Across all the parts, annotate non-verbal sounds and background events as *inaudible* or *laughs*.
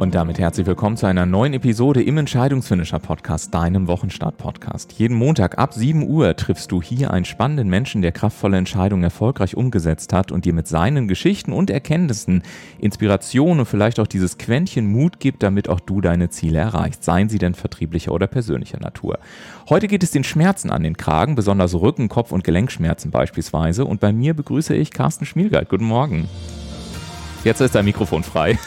Und damit herzlich willkommen zu einer neuen Episode im Entscheidungsfinisher Podcast, deinem Wochenstart-Podcast. Jeden Montag ab 7 Uhr triffst du hier einen spannenden Menschen, der kraftvolle Entscheidungen erfolgreich umgesetzt hat und dir mit seinen Geschichten und Erkenntnissen Inspiration und vielleicht auch dieses Quäntchen Mut gibt, damit auch du deine Ziele erreichst, seien sie denn vertrieblicher oder persönlicher Natur. Heute geht es den Schmerzen an den Kragen, besonders Rücken-, Kopf- und Gelenkschmerzen beispielsweise. Und bei mir begrüße ich Carsten Schmielgeit. Guten Morgen. Jetzt ist dein Mikrofon frei.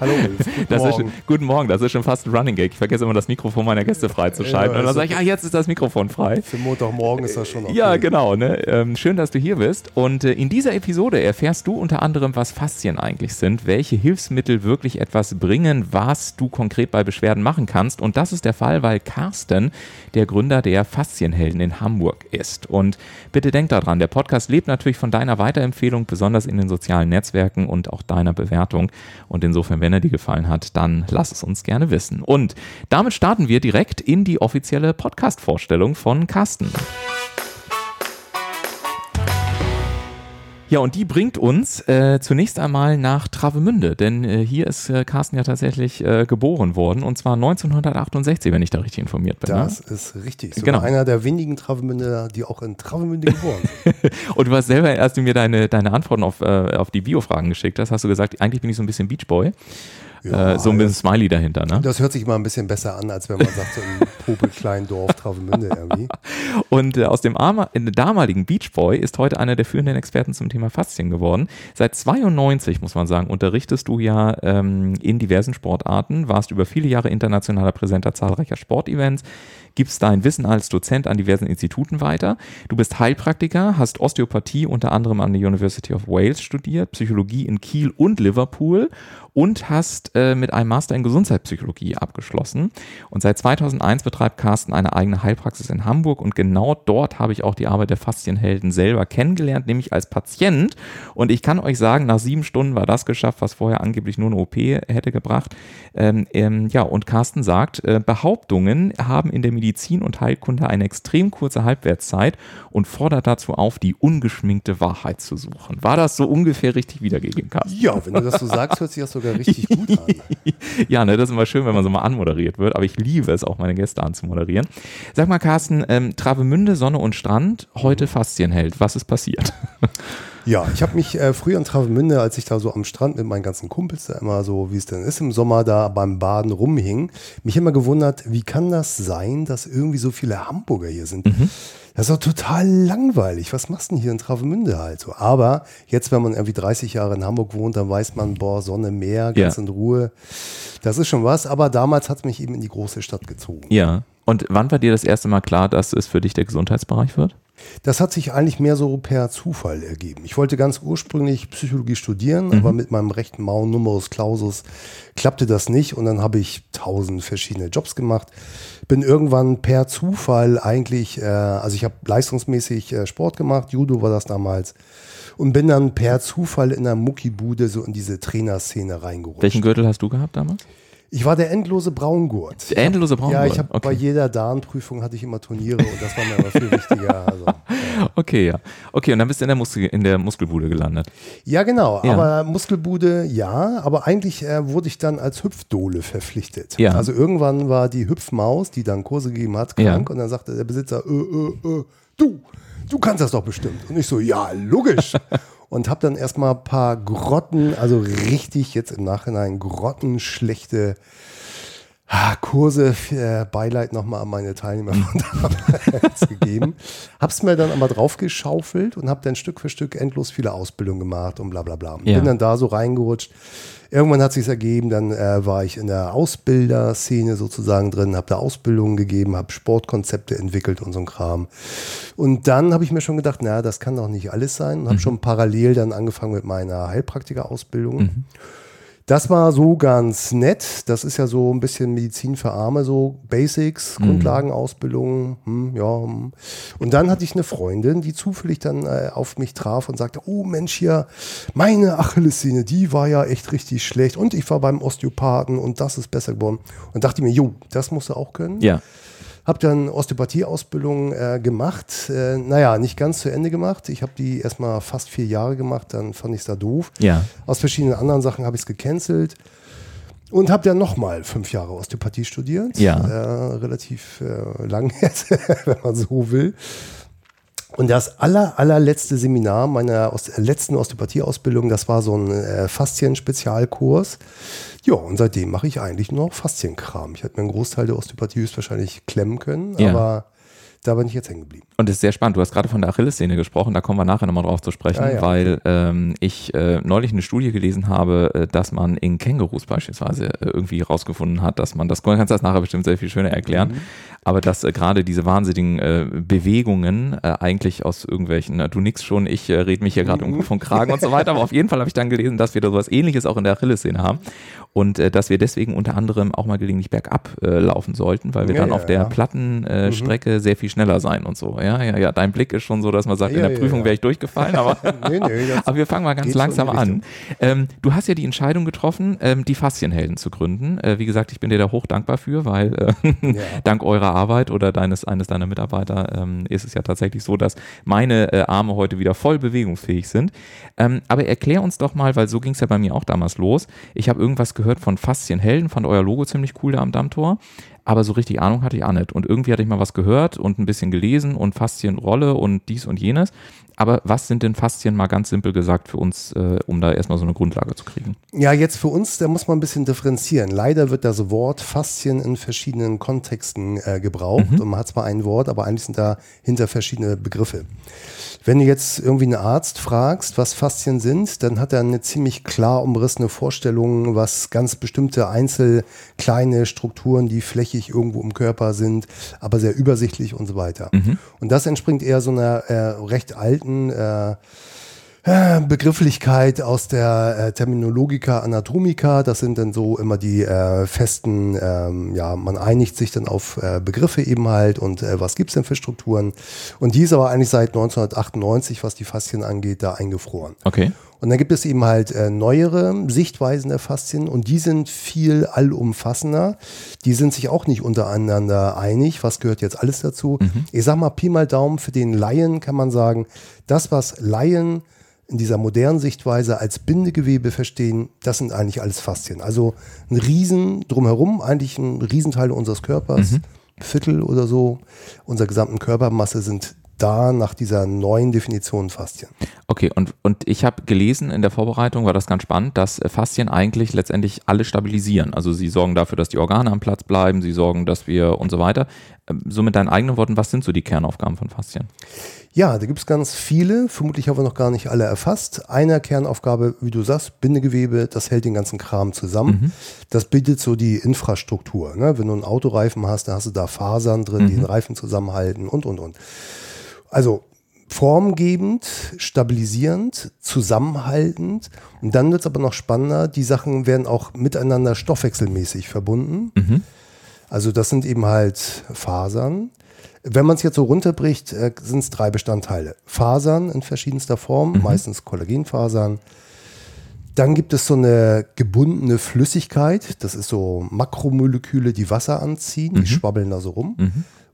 Hallo, *laughs* guten das Morgen. Ist, guten Morgen, das ist schon fast ein Running Gag. Ich vergesse immer das Mikrofon meiner Gäste freizuschalten. Ja, und dann also- sage ich, ah, jetzt ist das Mikrofon frei. *laughs* Für Montagmorgen ist das schon okay. Ja, genau. Ne? Ähm, schön, dass du hier bist. Und äh, in dieser Episode erfährst du unter anderem, was Faszien eigentlich sind, welche Hilfsmittel wirklich etwas bringen, was du konkret bei Beschwerden machen kannst. Und das ist der Fall, weil Carsten der Gründer der Faszienhelden in Hamburg ist. Und bitte denk daran, der Podcast lebt natürlich von deiner Weiterempfehlung, besonders in den sozialen Netzwerken und auch deiner Bewertung. Und insofern, wenn er dir gefallen hat, dann lass es uns gerne wissen. Und damit starten wir direkt in die offizielle Podcast-Vorstellung von Carsten. Ja, und die bringt uns äh, zunächst einmal nach Travemünde, denn äh, hier ist äh, Carsten ja tatsächlich äh, geboren worden und zwar 1968, wenn ich da richtig informiert bin. Das ist richtig. So Genau. einer der wenigen Travemünder, die auch in Travemünde geboren sind. Ne? *laughs* Und du hast selber, als du mir deine, deine Antworten auf, äh, auf die Bio-Fragen geschickt hast, hast du gesagt, eigentlich bin ich so ein bisschen Beachboy. Ja, äh, so ein bisschen Smiley dahinter, ne? Das hört sich mal ein bisschen besser an, als wenn man sagt, so im *laughs* popelkleinen Dorf Travemünde irgendwie. Und äh, aus dem ama- damaligen Beach Boy ist heute einer der führenden Experten zum Thema Faszien geworden. Seit 92, muss man sagen, unterrichtest du ja ähm, in diversen Sportarten, warst über viele Jahre internationaler Präsenter zahlreicher Sportevents, gibst dein Wissen als Dozent an diversen Instituten weiter. Du bist Heilpraktiker, hast Osteopathie unter anderem an der University of Wales studiert, Psychologie in Kiel und Liverpool und hast äh, mit einem Master in Gesundheitspsychologie abgeschlossen. Und seit 2001 betreibt Carsten eine eigene Heilpraxis in Hamburg und genau dort habe ich auch die Arbeit der Faszienhelden selber kennengelernt, nämlich als Patient. Und ich kann euch sagen, nach sieben Stunden war das geschafft, was vorher angeblich nur eine OP hätte gebracht. Ähm, ähm, ja, und Carsten sagt, äh, Behauptungen haben in der Medizin und Heilkunde eine extrem kurze Halbwertszeit und fordert dazu auf, die ungeschminkte Wahrheit zu suchen. War das so ungefähr richtig wiedergegeben, Carsten? Ja, wenn du das so sagst, hört sich das sogar richtig *laughs* gut an. *laughs* Ja, ne, das ist immer schön, wenn man so mal anmoderiert wird, aber ich liebe es auch, meine Gäste anzumoderieren. Sag mal, Carsten, ähm, Travemünde, Sonne und Strand, heute Faszienheld. Was ist passiert? *laughs* Ja, ich habe mich äh, früher in Travemünde, als ich da so am Strand mit meinen ganzen Kumpels da immer so, wie es denn ist, im Sommer da beim Baden rumhing, mich immer gewundert, wie kann das sein, dass irgendwie so viele Hamburger hier sind? Das ist doch total langweilig. Was machst du denn hier in Travemünde halt so? Aber jetzt, wenn man irgendwie 30 Jahre in Hamburg wohnt, dann weiß man, boah, Sonne, Meer, ganz Ja. in Ruhe. Das ist schon was. Aber damals hat es mich eben in die große Stadt gezogen. Ja. Und wann war dir das erste Mal klar, dass es für dich der Gesundheitsbereich wird? Das hat sich eigentlich mehr so per Zufall ergeben. Ich wollte ganz ursprünglich Psychologie studieren, aber mit meinem rechten Maun Numerus Clausus klappte das nicht und dann habe ich tausend verschiedene Jobs gemacht. Bin irgendwann per Zufall eigentlich, äh, also ich habe leistungsmäßig äh, Sport gemacht, Judo war das damals und bin dann per Zufall in einer Muckibude so in diese Trainerszene reingerutscht. Welchen Gürtel hast du gehabt damals? Ich war der endlose Braungurt. Der endlose Braungurt, Ja, ich habe okay. bei jeder Dan-Prüfung hatte ich immer Turniere und das war mir aber viel wichtiger. Also, ja. *laughs* Okay, ja. Okay, und dann bist du in der, Muskel in der Muskelbude gelandet. Ja, genau. Ja. Aber Muskelbude, ja. Aber eigentlich äh, wurde ich dann als Hüpfdole verpflichtet. Ja. Also irgendwann war die Hüpfmaus, die dann Kurse gegeben hat, Ja. krank. Und dann sagte der Besitzer, äh, äh, äh, du, du kannst das doch bestimmt. Und ich so, ja, logisch. *laughs* und habe dann erstmal ein paar Grotten, also richtig jetzt im Nachhinein grottenschlechte Kurse, äh, Beileid nochmal an meine Teilnehmer von damals *laughs* gegeben. Hab's mir dann aber draufgeschaufelt und habe dann Stück für Stück endlos viele Ausbildungen gemacht und bla bla bla. Ja. Bin dann da so reingerutscht. Irgendwann hat sich's ergeben, dann äh, war ich in der Ausbilderszene sozusagen drin, habe da Ausbildungen gegeben, habe Sportkonzepte entwickelt und so ein Kram. Und dann habe ich mir schon gedacht, na, das kann doch nicht alles sein. Und habe schon parallel dann angefangen mit meiner Heilpraktikerausbildung. Das war so ganz nett. Das ist ja so ein bisschen Medizin für Arme, so Basics, Grundlagenausbildung. Hm, ja. hm. Und dann hatte ich eine Freundin, die zufällig dann äh, auf mich traf und sagte, oh Mensch, hier, meine Achillessehne, die war ja echt richtig schlecht. Und ich war beim Osteopathen und das ist besser geworden. Und dachte mir, jo, das musst du auch können. Ja. Habe dann Osteopathie-Ausbildung äh, gemacht. Äh, naja, nicht ganz zu Ende gemacht. Ich habe die erstmal fast vier Jahre gemacht, dann fand ich es da doof. Ja. Aus verschiedenen anderen Sachen habe ich es gecancelt. Und habe dann nochmal fünf Jahre Osteopathie studiert. Ja. Äh, relativ äh, lang *laughs* jetzt, wenn man so will. Und das aller, allerletzte Seminar meiner Oste letzten Osteopathie-Ausbildung, das war so ein äh, Faszien-Spezialkurs. Ja, und seitdem mache ich eigentlich nur noch Faszienkram. Ich hätte mir einen Großteil der Osteopathie höchstwahrscheinlich klemmen können, Ja. aber da bin ich jetzt hängen geblieben. Und es ist sehr spannend. Du hast gerade von der Achillessehne gesprochen, da kommen wir nachher nochmal drauf zu sprechen, Ah, ja. weil ähm, ich äh, neulich eine Studie gelesen habe, äh, dass man in Kängurus beispielsweise äh, irgendwie herausgefunden hat, dass man, das du kannst das nachher bestimmt sehr viel schöner erklären, Mhm. aber dass äh, gerade diese wahnsinnigen äh, Bewegungen äh, eigentlich aus irgendwelchen, na, du nix schon, ich rede mich hier gerade Mhm. um und Kragen und so weiter, aber auf jeden Fall habe ich dann gelesen, dass wir da sowas ähnliches auch in der Achillessehne haben und dass wir deswegen unter anderem auch mal gelegentlich bergab laufen sollten, weil wir Ja, dann ja, auf der ja. Mhm. sehr viel schneller sein und so. Ja, ja, ja. Dein Blick ist schon so, dass man sagt, in Ja, der ja, Prüfung ja. wäre ich durchgefallen, aber, *laughs* Nee, nee, *laughs* aber wir fangen mal ganz in langsam an. Ähm, du hast ja die Entscheidung getroffen, ähm, die Faszienhelden zu gründen. Äh, wie gesagt, ich bin dir da hoch dankbar für, weil äh, *laughs* dank eurer Arbeit oder deines eines deiner Mitarbeiter ähm, ist es ja tatsächlich so, dass meine äh, Arme heute wieder voll bewegungsfähig sind. Ähm, aber erklär uns doch mal, weil so ging es ja bei mir auch damals los. Ich habe irgendwas gehört von Faszienhelden, fand euer Logo ziemlich cool da am Dammtor. Aber so richtig Ahnung hatte ich auch nicht. Und irgendwie hatte ich mal was gehört und ein bisschen gelesen und Faszienrolle und dies und jenes. Aber was sind denn Faszien mal ganz simpel gesagt für uns, äh, um da erstmal so eine Grundlage zu kriegen? Ja, jetzt für uns, da muss man ein bisschen differenzieren. Leider wird das Wort Faszien in verschiedenen Kontexten äh, gebraucht und man hat zwar ein Wort, aber eigentlich sind dahinter verschiedene Begriffe. Wenn du jetzt irgendwie einen Arzt fragst, was Faszien sind, dann hat er eine ziemlich klar umrissene Vorstellung, was ganz bestimmte einzel kleine Strukturen, die flächig irgendwo im Körper sind, aber sehr übersichtlich und so weiter. Und das entspringt eher so einer äh, recht alten äh, äh, Begrifflichkeit aus der äh, Terminologica Anatomica. Das sind dann so immer die äh, festen, ähm, ja, man einigt sich dann auf äh, Begriffe eben halt und äh, was gibt's denn für Strukturen. Und die ist aber eigentlich seit 1998, was die Faszien angeht, da eingefroren. Okay. Und dann gibt es eben halt äh, neuere Sichtweisen der Faszien und die sind viel allumfassender. Die sind sich auch nicht untereinander einig, was gehört jetzt alles dazu. Ich sag mal Pi mal Daumen, für den Laien kann man sagen, das, was Laien in dieser modernen Sichtweise als Bindegewebe verstehen, das sind eigentlich alles Faszien. Also ein Riesen drumherum, eigentlich ein Riesenteil unseres Körpers, Viertel oder so, unserer gesamten Körpermasse sind da nach dieser neuen Definition Faszien. Okay, und, und ich habe gelesen in der Vorbereitung, war das ganz spannend, dass äh, Faszien eigentlich letztendlich alle stabilisieren. Also sie sorgen dafür, dass die Organe am Platz bleiben, sie sorgen, dass wir und so weiter. Ähm, So mit deinen eigenen Worten, was sind so die Kernaufgaben von Faszien? Ja, da gibt es ganz viele. Vermutlich haben wir noch gar nicht alle erfasst. Eine Kernaufgabe, wie du sagst, Bindegewebe, das hält den ganzen Kram zusammen. Das bildet so die Infrastruktur. Ne? Wenn du einen Autoreifen hast, dann hast du da Fasern drin, die den Reifen zusammenhalten und, und, und. Also formgebend, stabilisierend, zusammenhaltend. Und dann wird es aber noch spannender. Die Sachen werden auch miteinander stoffwechselmäßig verbunden. Also das sind eben halt Fasern. Wenn man es jetzt so runterbricht, äh, sind es drei Bestandteile. Fasern in verschiedenster Form, meistens Kollagenfasern. Dann gibt es so eine gebundene Flüssigkeit, das ist so Makromoleküle, die Wasser anziehen, die schwabbeln da so rum.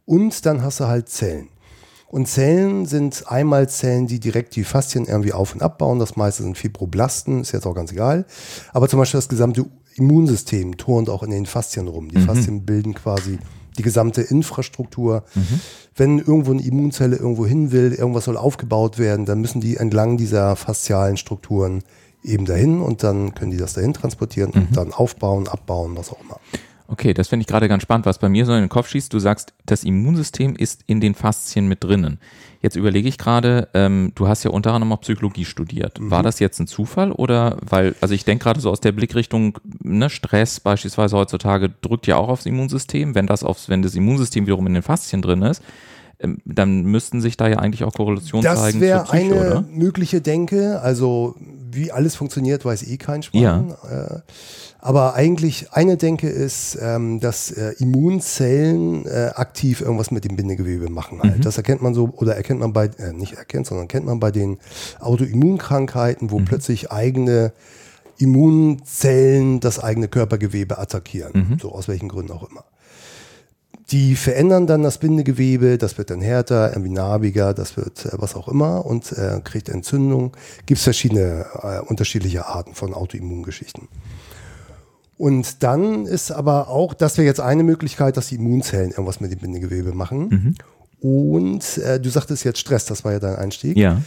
Und dann hast du halt Zellen. Und Zellen sind einmal Zellen, die direkt die Faszien irgendwie auf- und abbauen. Das meiste sind Fibroblasten, ist jetzt auch ganz egal. Aber zum Beispiel das gesamte Immunsystem turnt auch in den Faszien rum. Die Faszien bilden quasi die gesamte Infrastruktur. Wenn irgendwo eine Immunzelle irgendwo hin will, irgendwas soll aufgebaut werden, dann müssen die entlang dieser faszialen Strukturen eben dahin und dann können die das dahin transportieren und dann aufbauen, abbauen, was auch immer. Okay, das finde ich gerade ganz spannend, was bei mir so in den Kopf schießt. Du sagst, das Immunsystem ist in den Faszien mit drinnen. Jetzt überlege ich gerade, ähm, du hast ja unter anderem auch Psychologie studiert. War das jetzt ein Zufall oder weil, also ich denke gerade so aus der Blickrichtung, ne, Stress beispielsweise heutzutage drückt ja auch aufs Immunsystem. Wenn das aufs, wenn das Immunsystem wiederum in den Faszien drin ist, dann müssten sich da ja eigentlich auch Korrelationen Das zeigen wäre zur Psyche, eine oder? mögliche Denke. Also wie alles funktioniert, weiß eh kein Schwein. Ja. Äh, aber eigentlich eine Denke ist, ähm, dass äh, Immunzellen äh, aktiv irgendwas mit dem Bindegewebe machen. Halt. Das erkennt man so oder erkennt man bei nicht erkennt, sondern kennt man bei den Autoimmunkrankheiten, wo plötzlich eigene Immunzellen das eigene Körpergewebe attackieren. So aus welchen Gründen auch immer. Die verändern dann das Bindegewebe, das wird dann härter, irgendwie narbiger, das wird äh, was auch immer und äh, kriegt Entzündung. Gibt es verschiedene äh, unterschiedliche Arten von Autoimmungeschichten. Und dann ist aber auch, das wäre jetzt eine Möglichkeit, dass die Immunzellen irgendwas mit dem Bindegewebe machen. Mhm. Und äh, du sagtest jetzt Stress, das war ja dein Einstieg. Ja.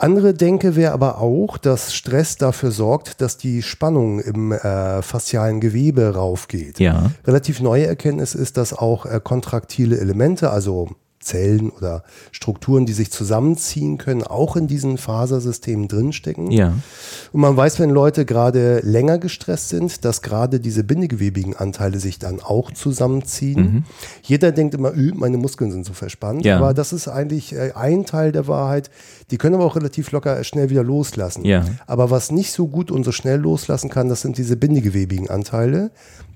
Andere Denke wäre aber auch, dass Stress dafür sorgt, dass die Spannung im äh, faszialen Gewebe raufgeht. Ja. Relativ neue Erkenntnis ist, dass auch äh, kontraktile Elemente, also Zellen oder Strukturen, die sich zusammenziehen können, auch in diesen Fasersystemen drinstecken. Ja. Und man weiß, wenn Leute gerade länger gestresst sind, dass gerade diese bindegewebigen Anteile sich dann auch zusammenziehen. Mhm. Jeder denkt immer, meine Muskeln sind so verspannt. Ja. Aber das ist eigentlich äh, ein Teil der Wahrheit. Die können aber auch relativ locker schnell wieder loslassen. Ja. Aber was nicht so gut und so schnell loslassen kann, das sind diese bindegewebigen Anteile.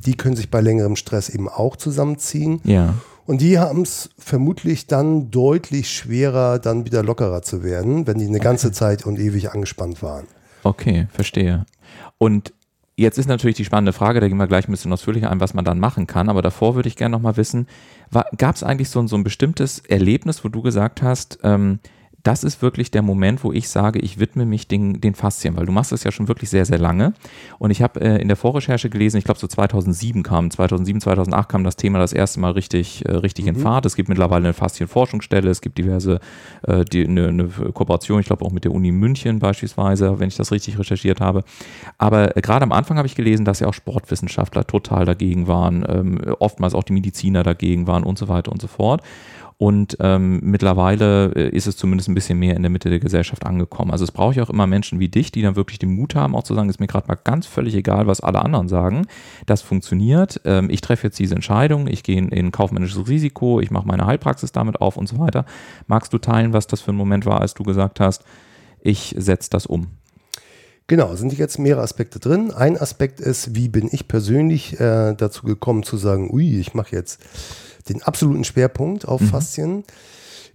Die können sich bei längerem Stress eben auch zusammenziehen. Ja. Und die haben es vermutlich dann deutlich schwerer, dann wieder lockerer zu werden, wenn die eine ganze Zeit und ewig angespannt waren. Okay, verstehe. Und jetzt ist natürlich die spannende Frage, da gehen wir gleich ein bisschen ausführlicher ein, was man dann machen kann. Aber davor würde ich gerne nochmal wissen, gab es eigentlich so, so ein bestimmtes Erlebnis, wo du gesagt hast, ähm, das ist wirklich der Moment, wo ich sage, ich widme mich den, den Faszien, weil du machst das ja schon wirklich sehr, sehr lange. Und ich habe äh, in der Vorrecherche gelesen, ich glaube so 2007 kam, 2007, 2008 kam das Thema das erste Mal richtig, äh, richtig mhm. in Fahrt. Es gibt mittlerweile eine Faszienforschungsstelle, es gibt diverse, äh, die, eine, eine Kooperation, ich glaube auch mit der Uni München beispielsweise, wenn ich das richtig recherchiert habe. Aber äh, gerade am Anfang habe ich gelesen, dass ja auch Sportwissenschaftler total dagegen waren, ähm, oftmals auch die Mediziner dagegen waren und so weiter und so fort. Und ähm, mittlerweile äh, ist es zumindest ein bisschen mehr in der Mitte der Gesellschaft angekommen. Also es brauche ich auch immer Menschen wie dich, die dann wirklich den Mut haben, auch zu sagen, ist mir gerade mal ganz völlig egal, was alle anderen sagen. Das funktioniert. Ähm, ich treffe jetzt diese Entscheidung, ich gehe in, in kaufmännisches Risiko, ich mache meine Heilpraxis damit auf und so weiter. Magst du teilen, was das für ein Moment war, als du gesagt hast, ich setze das um? Genau, sind jetzt mehrere Aspekte drin. Ein Aspekt ist, wie bin ich persönlich äh, dazu gekommen zu sagen, ui, ich mache jetzt den absoluten Schwerpunkt auf mhm. Faszien.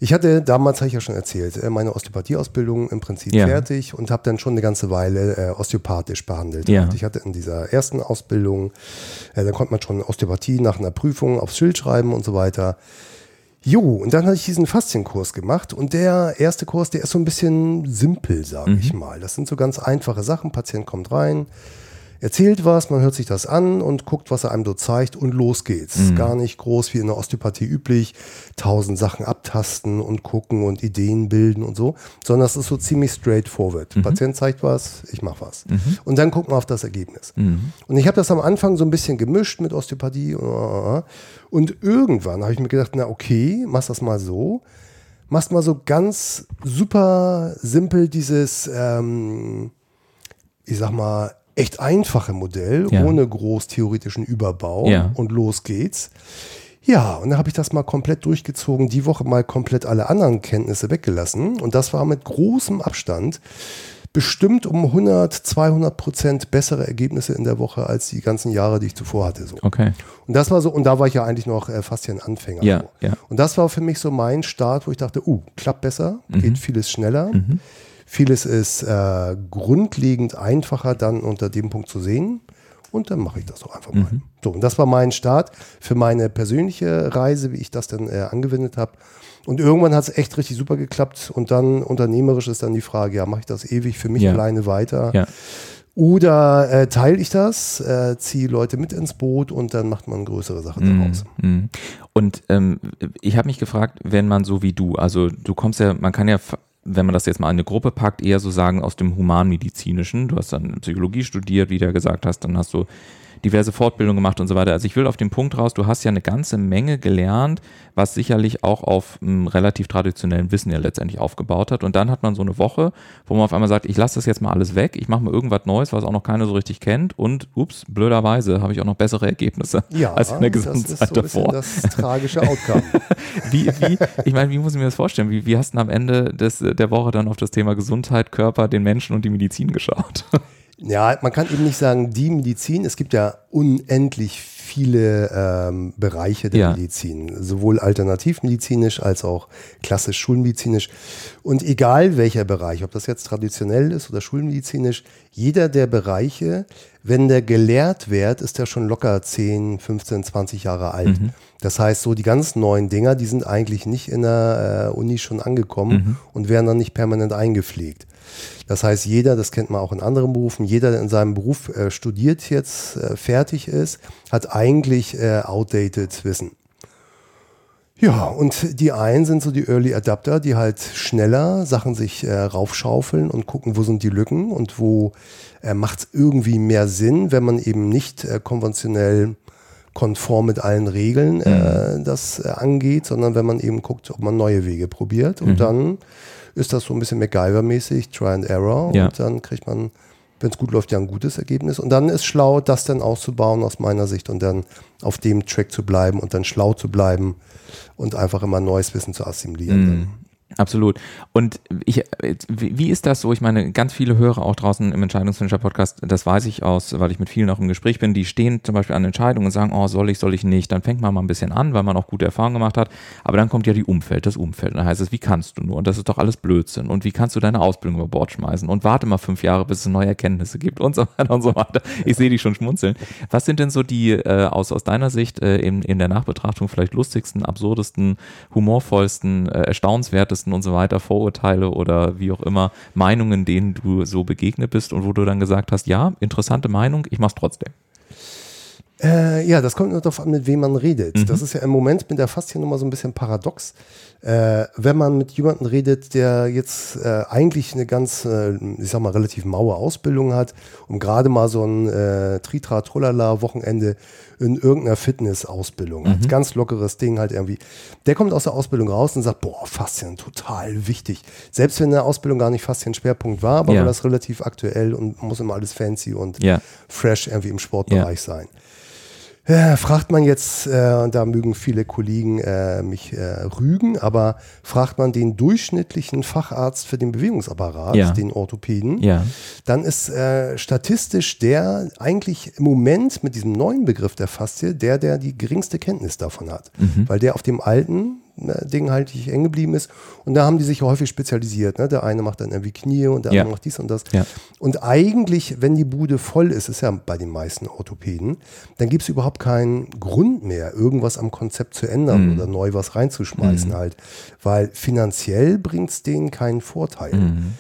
Ich hatte damals, habe ich ja schon erzählt, äh, meine Osteopathieausbildung im Prinzip ja. fertig und habe dann schon eine ganze Weile äh, osteopathisch behandelt. Ja. Ich hatte in dieser ersten Ausbildung, äh, da konnte man schon Osteopathie nach einer Prüfung aufs Schild schreiben und so weiter. Jo, und dann hatte ich diesen Faszienkurs gemacht und der erste Kurs, der ist so ein bisschen simpel, sage mhm. ich mal. Das sind so ganz einfache Sachen. Patient kommt rein, erzählt was, man hört sich das an und guckt, was er einem so zeigt und los geht's. Mhm. Gar nicht groß wie in der Osteopathie üblich, tausend Sachen abtasten und gucken und Ideen bilden und so, sondern es ist so ziemlich straightforward. Mhm. Patient zeigt was, ich mache was. Mhm. Und dann gucken wir auf das Ergebnis. Mhm. Und ich habe das am Anfang so ein bisschen gemischt mit Osteopathie und irgendwann habe ich mir gedacht, na okay, mach das mal so machst mal so ganz super simpel dieses, ähm, ich sag mal, echt einfache Modell, ja. ohne groß theoretischen Überbau ja. und los geht's. Ja, und dann habe ich das mal komplett durchgezogen, die Woche mal komplett alle anderen Kenntnisse weggelassen und das war mit großem Abstand bestimmt um 100, 200 Prozent bessere Ergebnisse in der Woche als die ganzen Jahre, die ich zuvor hatte. So. Okay. Und das war so, und da war ich ja eigentlich noch äh, fast ja ein Anfänger. Ja, so. ja. Und das war für mich so mein Start, wo ich dachte, uh, klappt besser, mhm. geht vieles schneller. Mhm. Vieles ist äh, grundlegend einfacher dann unter dem Punkt zu sehen. Und dann mache ich das doch einfach mal. Mhm. So, und das war mein Start für meine persönliche Reise, wie ich das dann äh, angewendet habe. Und irgendwann hat es echt richtig super geklappt. Und dann unternehmerisch ist dann die Frage, ja, mache ich das ewig für mich ja. alleine weiter? Ja. Oder äh, teile ich das, äh, ziehe Leute mit ins Boot und dann macht man größere Sachen mm, daraus. Mm. Und ähm, ich habe mich gefragt, wenn man so wie du, also du kommst ja, man kann ja wenn man das jetzt mal in eine Gruppe packt, eher so sagen aus dem Humanmedizinischen. Du hast dann Psychologie studiert, wie du ja gesagt hast, dann hast du diverse Fortbildungen gemacht und so weiter. Also ich will auf den Punkt raus, du hast ja eine ganze Menge gelernt, was sicherlich auch auf einem relativ traditionellen Wissen ja letztendlich aufgebaut hat. Und dann hat man so eine Woche, wo man auf einmal sagt, ich lasse das jetzt mal alles weg, ich mache mal irgendwas Neues, was auch noch keiner so richtig kennt und ups, blöderweise habe ich auch noch bessere Ergebnisse ja, *laughs* als in der Gesamtzeit das ist so davor. Das tragische Outcome. *laughs* wie, wie, ich meine, wie muss ich mir das vorstellen? Wie, wie hast du am Ende des, der Woche dann auf das Thema Gesundheit, Körper, den Menschen und die Medizin geschaut? *laughs* Ja, man kann eben nicht sagen, die Medizin, es gibt ja unendlich viele ähm, Bereiche der Ja. Medizin, sowohl alternativmedizinisch als auch klassisch schulmedizinisch. Und egal welcher Bereich, ob das jetzt traditionell ist oder schulmedizinisch, jeder der Bereiche, wenn der gelehrt wird, ist der schon locker 10, 15, 20 Jahre alt. Das heißt, so die ganz neuen Dinger, die sind eigentlich nicht in der äh, Uni schon angekommen und werden dann nicht permanent eingepflegt. Das heißt, jeder, das kennt man auch in anderen Berufen, jeder, der in seinem Beruf äh, studiert jetzt, äh, fertig ist, hat eigentlich äh, outdated Wissen. Ja, und die einen sind so die Early Adapter, die halt schneller Sachen sich äh, raufschaufeln und gucken, wo sind die Lücken und wo äh, macht es irgendwie mehr Sinn, wenn man eben nicht äh, konventionell konform mit allen Regeln äh, das äh, angeht, sondern wenn man eben guckt, ob man neue Wege probiert. Und dann ist das so ein bisschen MacGyver-mäßig, Try and Error. Ja. Und dann kriegt man, wenn es gut läuft, ja ein gutes Ergebnis. Und dann ist schlau, das dann auszubauen aus meiner Sicht und dann auf dem Track zu bleiben und dann schlau zu bleiben und einfach immer neues Wissen zu assimilieren. Mhm. Absolut. Und ich, wie ist das so? Ich meine, ganz viele Hörer auch draußen im Entscheidungsfinisher-Podcast, das weiß ich aus, weil ich mit vielen auch im Gespräch bin, die stehen zum Beispiel an Entscheidungen und sagen, oh, soll ich, soll ich nicht? Dann fängt man mal ein bisschen an, weil man auch gute Erfahrungen gemacht hat. Aber dann kommt ja die Umfeld, das Umfeld. Dann heißt es, wie kannst du nur? Und das ist doch alles Blödsinn. Und wie kannst du deine Ausbildung über Bord schmeißen? Und warte mal fünf Jahre, bis es neue Erkenntnisse gibt und so weiter und so weiter. Ich sehe dich schon schmunzeln. Was sind denn so die äh, aus, aus deiner Sicht äh, in, in der Nachbetrachtung vielleicht lustigsten, absurdesten, humorvollsten, äh, erstaunenswertesten und so weiter Vorurteile oder wie auch immer Meinungen, denen du so begegnet bist und wo du dann gesagt hast, ja, interessante Meinung, ich mach's trotzdem. Äh, ja, das kommt nur darauf an, mit wem man redet. Mhm. Das ist ja im Moment mit der Fasziennummer so ein bisschen paradox. Äh, wenn man mit jemandem redet, der jetzt äh, eigentlich eine ganz, äh, ich sag mal, relativ maue Ausbildung hat, um gerade mal so ein äh, Tritra-Trolala-Wochenende in irgendeiner Fitness-Ausbildung Mhm. hat. Ganz lockeres Ding halt irgendwie. Der kommt aus der Ausbildung raus und sagt, boah, Faszien, total wichtig. Selbst wenn in der Ausbildung gar nicht Faszien-Schwerpunkt war, aber Ja. weil das relativ aktuell und muss immer alles fancy und Ja. fresh irgendwie im Sportbereich sein. Ja, fragt man jetzt, äh, und da mögen viele Kollegen äh, mich äh, rügen, aber fragt man den durchschnittlichen Facharzt für den Bewegungsapparat, Ja. den Orthopäden, Ja. dann ist äh, statistisch der eigentlich im Moment mit diesem neuen Begriff der Faszie der, der die geringste Kenntnis davon hat. Mhm. Weil der auf dem alten äh, Ding halt nicht hängen geblieben ist. Und da haben die sich häufig spezialisiert. Ne? Der eine macht dann irgendwie Knie und der Ja. andere macht dies und das. Ja. Und eigentlich, wenn die Bude voll ist, ist ja bei den meisten Orthopäden, dann gibt es überhaupt keinen Grund mehr, irgendwas am Konzept zu ändern Mhm. oder neu was reinzuschmeißen halt. Weil finanziell bringt es denen keinen Vorteil. Mhm.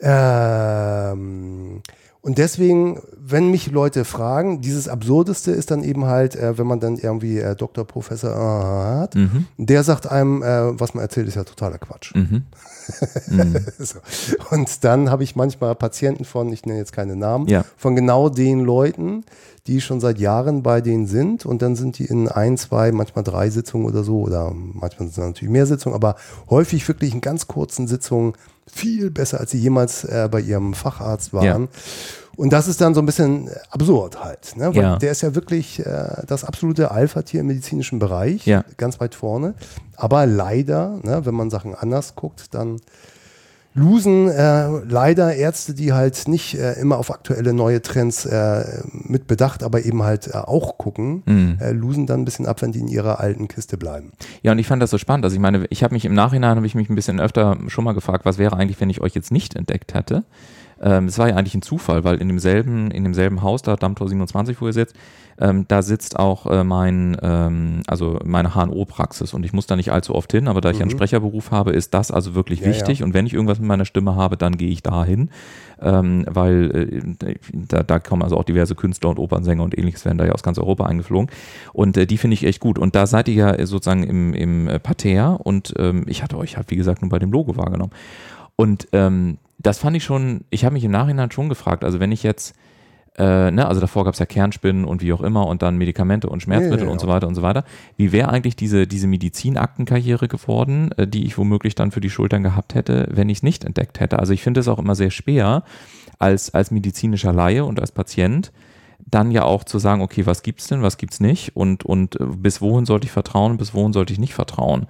Ähm, und deswegen, wenn mich Leute fragen, dieses Absurdeste ist dann eben halt, äh, wenn man dann irgendwie äh, Doktor, Professor äh, hat, der sagt einem, äh, was man erzählt, ist ja totaler Quatsch. *laughs* Mhm. so. Und dann habe ich manchmal Patienten von, ich nenne jetzt keine Namen, Ja. von genau den Leuten, die schon seit Jahren bei denen sind und dann sind die in ein, zwei, manchmal drei Sitzungen oder so oder manchmal sind es natürlich mehr Sitzungen, aber häufig wirklich in ganz kurzen Sitzungen viel besser, als sie jemals äh, bei ihrem Facharzt waren. Ja. Und das ist dann so ein bisschen absurd halt, ne? weil Ja. der ist ja wirklich äh, das absolute Alpha-Tier im medizinischen Bereich, Ja. ganz weit vorne. Aber leider, ne, wenn man Sachen anders guckt, dann losen äh, leider Ärzte, die halt nicht äh, immer auf aktuelle neue Trends äh, mit Bedacht, aber eben halt äh, auch gucken, Mhm. äh, losen dann ein bisschen ab, wenn die in ihrer alten Kiste bleiben. Ja, und ich fand das so spannend. Also ich meine, ich habe mich im Nachhinein, habe ich mich ein bisschen öfter schon mal gefragt, was wäre eigentlich, wenn ich euch jetzt nicht entdeckt hätte. Ähm, Es war ja eigentlich ein Zufall, weil in demselben, in demselben Haus, da Dammtor 27, wo ihr sitzt, ähm, da sitzt auch äh, mein, ähm, also meine HNO-Praxis und ich muss da nicht allzu oft hin, aber da ich einen Sprecherberuf habe, ist das also wirklich Ja, wichtig. Ja. und wenn ich irgendwas mit meiner Stimme habe, dann gehe ich da hin, ähm, weil äh, da, da kommen also auch diverse Künstler und Opernsänger und ähnliches werden da ja aus ganz Europa eingeflogen. Und äh, die finde ich echt gut. Und da seid ihr ja sozusagen im, im äh, Parterre. Und ähm, ich hatte euch halt wie gesagt nur bei dem Logo wahrgenommen. Und ähm, das fand ich schon, ich habe mich im Nachhinein schon gefragt, also wenn ich jetzt, äh, ne, also davor gab es ja Kernspinnen und wie auch immer und dann Medikamente und Schmerzmittel Ja, ja, und so ja. weiter und so weiter. Wie wäre eigentlich diese, diese Medizinaktenkarriere geworden, äh, die ich womöglich dann für die Schultern gehabt hätte, wenn ich es nicht entdeckt hätte? Also ich finde es auch immer sehr schwer, als, als medizinischer Laie und als Patient, dann ja auch zu sagen, okay, was gibt's denn, was gibt's nicht und, und äh, bis wohin sollte ich vertrauen, bis wohin sollte ich nicht vertrauen.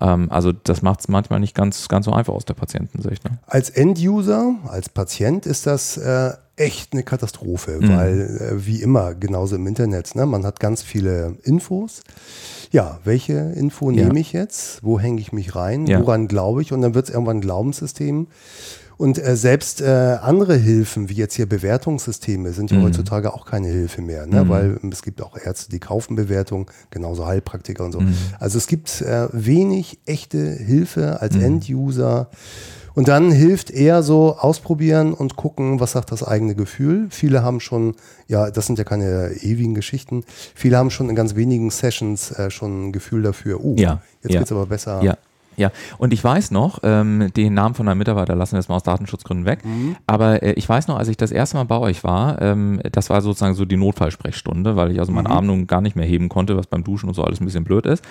Ähm, also das macht es manchmal nicht ganz, ganz so einfach aus der Patientensicht. Ne? Als End-User, als Patient ist das äh, echt eine Katastrophe, mhm. weil äh, wie immer, genauso im Internet, ne, man hat ganz viele Infos. Ja, welche Info ja. nehme ich jetzt? Wo hänge ich mich rein? Ja. Woran glaube ich? Und dann wird es irgendwann ein Glaubenssystem. Und äh, selbst äh, andere Hilfen, wie jetzt hier Bewertungssysteme, sind ja mhm. heutzutage auch keine Hilfe mehr, ne? Mhm. weil es gibt auch Ärzte, die kaufen Bewertungen, genauso Heilpraktiker und so. Mhm. Also es gibt äh, wenig echte Hilfe als mhm. End-User. Und dann hilft eher so ausprobieren und gucken, was sagt das eigene Gefühl. Viele haben schon, ja, das sind ja keine ewigen Geschichten, viele haben schon in ganz wenigen Sessions äh, schon ein Gefühl dafür, uh, ja, jetzt ja. geht's aber besser. Ja. Ja, und ich weiß noch, ähm, den Namen von einem Mitarbeiter lassen wir jetzt mal aus Datenschutzgründen weg, mhm. aber äh, ich weiß noch, als ich das erste Mal bei euch war, ähm, das war sozusagen so die Notfallsprechstunde, weil ich also meinen mhm. Arm nun gar nicht mehr heben konnte, was beim Duschen und so alles ein bisschen blöd ist.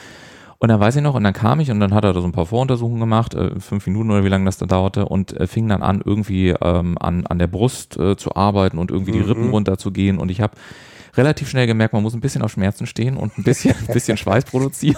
Und dann weiß ich noch, und dann kam ich und dann hat er da so ein paar Voruntersuchungen gemacht, äh, fünf Minuten oder wie lange das da dauerte, und äh, fing dann an, irgendwie ähm, an, an der Brust äh, zu arbeiten und irgendwie mhm. die Rippen runterzugehen. Und ich habe relativ schnell gemerkt, man muss ein bisschen auf Schmerzen stehen und ein bisschen, *laughs* ein bisschen Schweiß produzieren.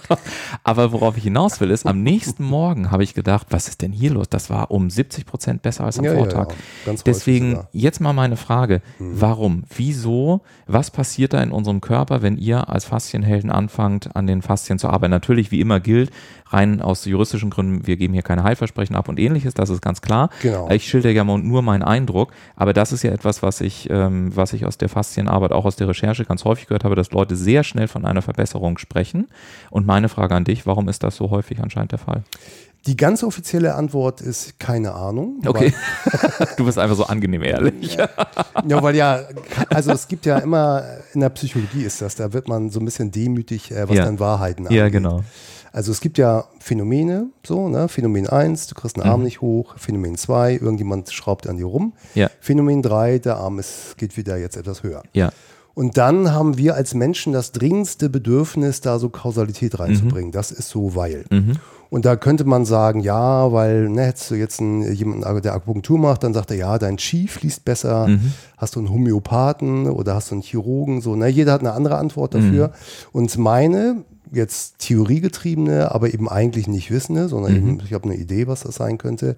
*laughs* Aber worauf ich hinaus will, ist, am nächsten Morgen habe ich gedacht, was ist denn hier los? Das war um 70 Prozent besser als am ja, Vortag. Ja. Deswegen jetzt mal meine Frage, mhm. warum? Wieso? Was passiert da in unserem Körper, wenn ihr als Faszienhelden anfangt, an den Faszien zu arbeiten? Natürlich, wie immer gilt, rein aus juristischen Gründen, wir geben hier keine Heilversprechen ab und ähnliches, das ist ganz klar. Genau. Ich schilder ja nur meinen Eindruck, aber das ist ja etwas, was ich, ähm, was ich aus der Faszienarbeit, auch aus der Recherche ganz häufig gehört habe, dass Leute sehr schnell von einer Verbesserung sprechen. Und meine Frage an dich, warum ist das so häufig anscheinend der Fall? Die ganz offizielle Antwort ist keine Ahnung. Okay. *laughs* du bist einfach so angenehm ehrlich. ja, weil ja, also es gibt ja immer, in der Psychologie ist das, da wird man so ein bisschen demütig, äh, was ja. dann Wahrheiten angeht. Ja, genau. Also es gibt ja Phänomene, so, ne? Phänomen 1, du kriegst einen Arm mhm. nicht hoch, Phänomen 2, irgendjemand schraubt an dir rum. Ja. Phänomen 3, der Arm ist, geht wieder jetzt etwas höher. Ja. Und dann haben wir als Menschen das dringendste Bedürfnis, da so Kausalität reinzubringen. Mhm. Das ist so, weil. Mhm. Und da könnte man sagen, ja, weil, ne, hättest du jetzt einen, jemanden, der Akupunktur macht, dann sagt er, ja, dein Chi fließt besser, mhm. hast du einen Homöopathen oder hast du einen Chirurgen, so, ne, jeder hat eine andere Antwort dafür. Mhm. Und meine, jetzt theoriegetriebene, aber eben eigentlich nicht wissende, sondern mhm. eben, ich habe eine Idee, was das sein könnte,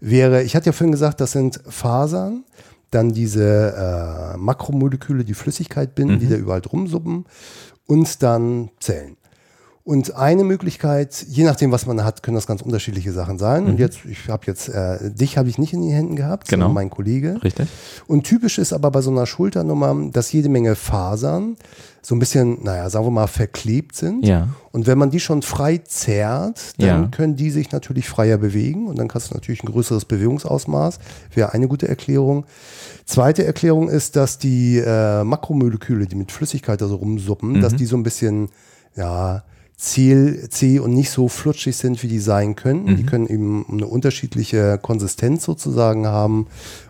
wäre, ich hatte ja vorhin gesagt, das sind Fasern, dann diese äh, Makromoleküle, die Flüssigkeit binden, mhm. die da überall drum suppen und dann Zellen. Und eine Möglichkeit, je nachdem, was man hat, können das ganz unterschiedliche Sachen sein. Mhm. Und jetzt, ich habe jetzt, äh, dich habe ich nicht in den Händen gehabt, genau. sondern mein Kollege. Richtig. Und typisch ist aber bei so einer Schulternummer, dass jede Menge Fasern so ein bisschen, naja, sagen wir mal, verklebt sind. Ja. Und wenn man die schon frei zerrt, dann ja. können die sich natürlich freier bewegen und dann hast du natürlich ein größeres Bewegungsausmaß. Wäre eine gute Erklärung. Zweite Erklärung ist, dass die äh, Makromoleküle, die mit Flüssigkeit da so rumsuppen, mhm. dass die so ein bisschen, ja, zäh, zäh und nicht so flutschig sind, wie die sein könnten. Mhm. Die können eben eine unterschiedliche Konsistenz sozusagen haben,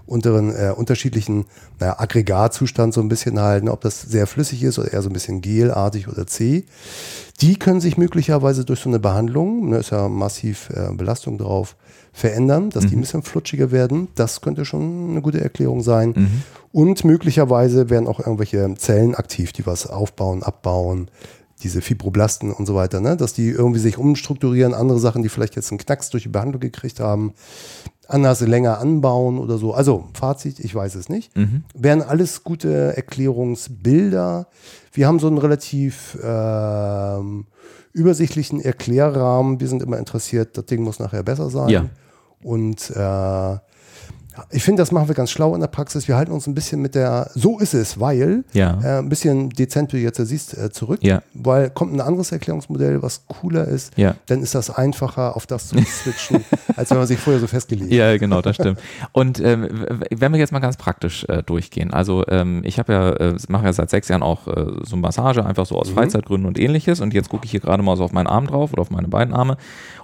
unter einen äh, unterschiedlichen naja, Aggregatzustand so ein bisschen halten, ob das sehr flüssig ist oder eher so ein bisschen gelartig oder zäh. Die können sich möglicherweise durch so eine Behandlung, da ne, ist ja massiv äh, Belastung drauf, verändern, dass mhm. die ein bisschen flutschiger werden. Das könnte schon eine gute Erklärung sein. Mhm. Und möglicherweise werden auch irgendwelche Zellen aktiv, die was aufbauen, abbauen, diese Fibroblasten und so weiter, ne? dass die irgendwie sich umstrukturieren, andere Sachen, die vielleicht jetzt einen Knacks durch die Behandlung gekriegt haben, anders länger anbauen oder so. Also Fazit, ich weiß es nicht. Mhm. Wären alles gute Erklärungsbilder. Wir haben so einen relativ ähm, übersichtlichen Erklärrahmen. Wir sind immer interessiert, das Ding muss nachher besser sein. Ja. Und äh, ich finde, das machen wir ganz schlau in der Praxis. Wir halten uns ein bisschen mit der, so ist es, weil, ja. äh, ein bisschen dezent, wie du jetzt siehst, äh, zurück. Ja. Weil kommt ein anderes Erklärungsmodell, was cooler ist, ja. dann ist das einfacher, auf das zu switchen, *laughs* als wenn man sich vorher so festgelegt hat. Ja, genau, das stimmt. *laughs* Und ähm, wenn wir jetzt mal ganz praktisch äh, durchgehen, also ähm, ich habe ja, äh, mache ja seit sechs Jahren auch äh, so Massage, einfach so aus mhm. Freizeitgründen und ähnliches. Und jetzt gucke ich hier gerade mal so auf meinen Arm drauf oder auf meine beiden Arme.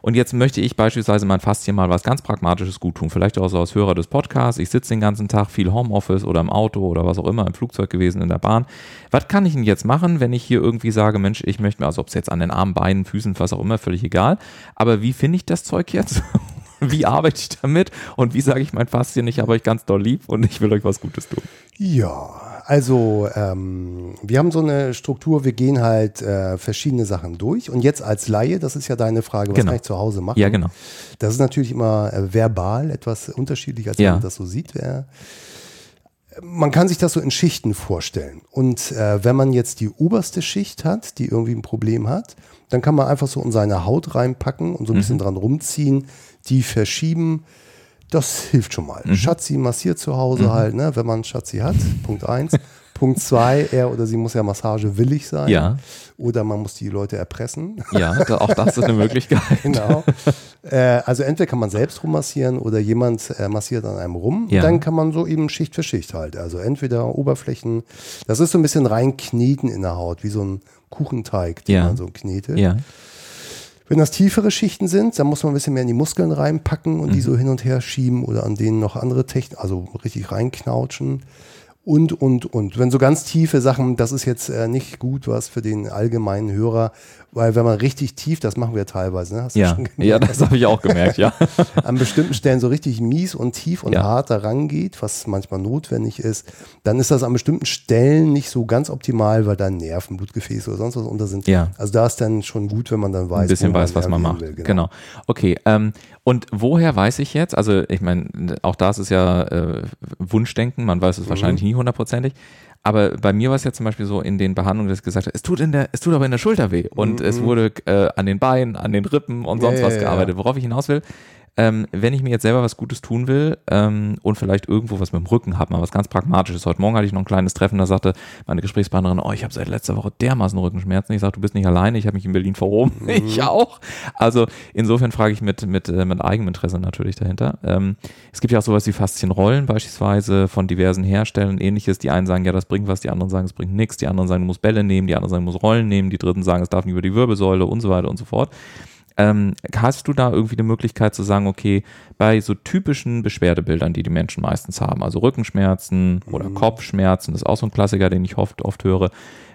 Und jetzt möchte ich beispielsweise mein Faszien mal was ganz Pragmatisches gut tun. Vielleicht auch so als Hörer des Podcasts. Ich sitze den ganzen Tag viel Homeoffice oder im Auto oder was auch immer, im Flugzeug gewesen, in der Bahn. Was kann ich denn jetzt machen, wenn ich hier irgendwie sage, Mensch, ich möchte mir, also ob es jetzt an den Armen, Beinen, Füßen, was auch immer, völlig egal. Aber wie finde ich das Zeug jetzt? *laughs* wie arbeite ich damit und wie sage ich mein Faszien, ich habe euch ganz doll lieb und ich will euch was Gutes tun? Ja, also ähm, wir haben so eine Struktur, wir gehen halt äh, verschiedene Sachen durch und jetzt als Laie, das ist ja deine Frage, was Genau. kann ich zu Hause machen? Ja, genau. Das ist natürlich immer äh, verbal etwas unterschiedlich, als Ja. wenn man das so sieht. Äh, man kann sich das so in Schichten vorstellen. Und äh, wenn man jetzt die oberste Schicht hat, die irgendwie ein Problem hat, dann kann man einfach so in seine Haut reinpacken und so ein bisschen dran rumziehen, die verschieben. Das hilft schon mal. Schatzi massiert zu Hause halt, ne, wenn man Schatzi hat. Punkt eins. *laughs* Punkt zwei, er oder sie muss ja massagewillig sein. Ja. Oder man muss die Leute erpressen. Ja, auch das ist eine *laughs* Möglichkeit. Genau. äh, also entweder kann man selbst rummassieren oder jemand äh, massiert an einem rum. Ja. Dann kann man so eben Schicht für Schicht halt. Also entweder Oberflächen, das ist so ein bisschen rein kneten in der Haut, wie so ein Kuchenteig, den Ja. man so knetet. Ja, Wenn das tiefere Schichten sind, dann muss man ein bisschen mehr in die Muskeln reinpacken und Mhm. die so hin und her schieben oder an denen noch andere Techniken, also richtig reinknautschen. Und, und, und. Wenn so ganz tiefe Sachen, das ist jetzt äh, nicht gut was für den allgemeinen Hörer, weil wenn man richtig tief, das machen wir teilweise, ne? Hast du ja, schon gemerkt? ja, das habe ich auch gemerkt, ja. *laughs* an bestimmten Stellen so richtig mies und tief und Ja. hart da rangeht, was manchmal notwendig ist, dann ist das an bestimmten Stellen nicht so ganz optimal, weil da Nerven, Blutgefäße oder sonst was unter sind. Ja. Also da ist dann schon gut, wenn man dann weiß, ein bisschen weiß, was man macht. will, genau. Okay. Ähm, und woher weiß ich jetzt? Also ich meine, auch das ist ja äh, Wunschdenken. Man weiß es Mhm. wahrscheinlich nie hundertprozentig. Aber bei mir war es ja zum Beispiel so in den Behandlungen, dass ich gesagt habe, es tut in der, es tut aber in der Schulter weh. Und es wurde äh, an den Beinen, an den Rippen und Mhm. Sonst ja, was gearbeitet. Worauf ich hinaus will, ähm, wenn ich mir jetzt selber was Gutes tun will ähm, und vielleicht irgendwo was mit dem Rücken habe, mal was ganz Pragmatisches. Heute Morgen hatte ich noch ein kleines Treffen, da sagte meine Gesprächspartnerin, oh, ich habe seit letzter Woche dermaßen Rückenschmerzen. Ich sage, du bist nicht alleine, ich habe mich in Berlin verhoben. *laughs* Ich auch. Also insofern frage ich mit, mit, äh, mit eigenem Interesse natürlich dahinter. Ähm, es gibt ja auch sowas wie Faszienrollen beispielsweise von diversen Herstellern und ähnliches. Die einen sagen, ja, das bringt was, die anderen sagen, es bringt nichts, die anderen sagen, du musst Bälle nehmen, die anderen sagen, du musst Rollen nehmen, die dritten sagen, es darf nicht über die Wirbelsäule und so weiter und so fort. Ähm, hast du da irgendwie eine Möglichkeit zu sagen, okay, bei so typischen Beschwerdebildern, die die Menschen meistens haben, also Rückenschmerzen oder Kopfschmerzen, das ist auch so ein Klassiker, den ich oft, oft höre,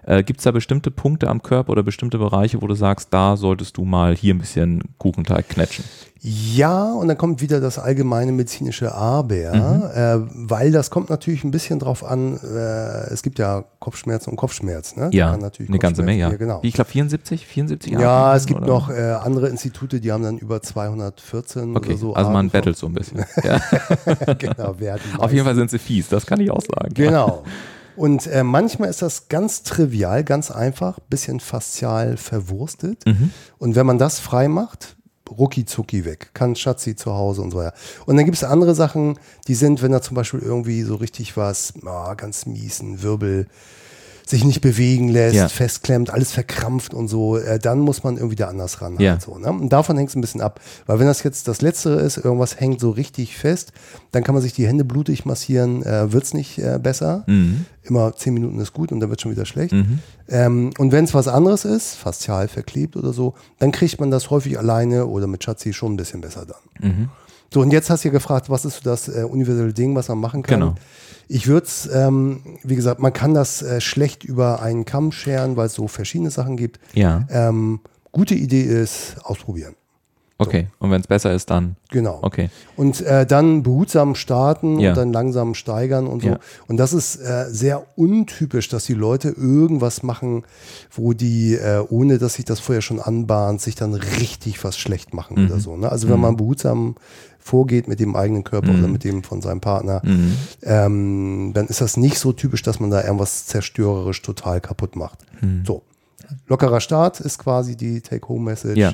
äh, gibt es da bestimmte Punkte am Körper oder bestimmte Bereiche, wo du sagst, da solltest du mal hier ein bisschen Kuchenteig knetschen? Ja, und dann kommt wieder das allgemeine medizinische Aber, Mhm. äh, weil das kommt natürlich ein bisschen drauf an, äh, es gibt ja Kopfschmerzen und Kopfschmerzen. Ne? Ja, eine ganze Menge, ja. Genau. Ich glaube 74, 74 Ja, Arten, es gibt oder? noch äh, andere Institute, die haben dann über 214 Okay, oder so. also man Arten von- battelt so ein bisschen. ja. *laughs* genau, wer Auf jeden Fall sind sie fies, das kann ich auch sagen. Genau. Und äh, manchmal ist das ganz trivial, ganz einfach, bisschen faszial verwurstet. Mhm. Und wenn man das frei macht, rucki zucki weg. Kann Schatzi zu Hause und so weiter. Und dann gibt es andere Sachen, die sind, wenn da zum Beispiel irgendwie so richtig was, ah, ganz miesen Wirbel sich nicht bewegen lässt, Ja. festklemmt, alles verkrampft und so, äh, dann muss man irgendwie da anders ran. Ja. Halt so, ne? Und davon hängt es ein bisschen ab. Weil wenn das jetzt das Letztere ist, irgendwas hängt so richtig fest, dann kann man sich die Hände blutig massieren, äh, wird es nicht äh, besser. Mhm. Immer zehn Minuten ist gut und dann wird schon wieder schlecht. Ähm, und wenn es was anderes ist, faszial verklebt oder so, dann kriegt man das häufig alleine oder mit Schatzi schon ein bisschen besser dann. Mhm. So, und jetzt hast du ja gefragt, was ist so das äh, universelle Ding, was man machen kann? Genau. Ich würde es, ähm, wie gesagt, man kann das äh, schlecht über einen Kamm scheren, weil es so verschiedene Sachen gibt. Ja, Ähm, gute Idee ist, ausprobieren. Okay. Und wenn es besser ist, dann Genau. okay. Und äh, dann behutsam starten Ja. und dann langsam steigern und so. Ja. Und das ist äh, sehr untypisch, dass die Leute irgendwas machen, wo die, äh, ohne dass sich das vorher schon anbahnt, sich dann richtig was schlecht machen Mhm. oder so. Ne? Also wenn man behutsam vorgeht mit dem eigenen Körper Mhm. oder mit dem von seinem Partner, ähm, dann ist das nicht so typisch, dass man da irgendwas zerstörerisch total kaputt macht. Mhm. So. Lockerer Start ist quasi die Take-Home-Message Ja.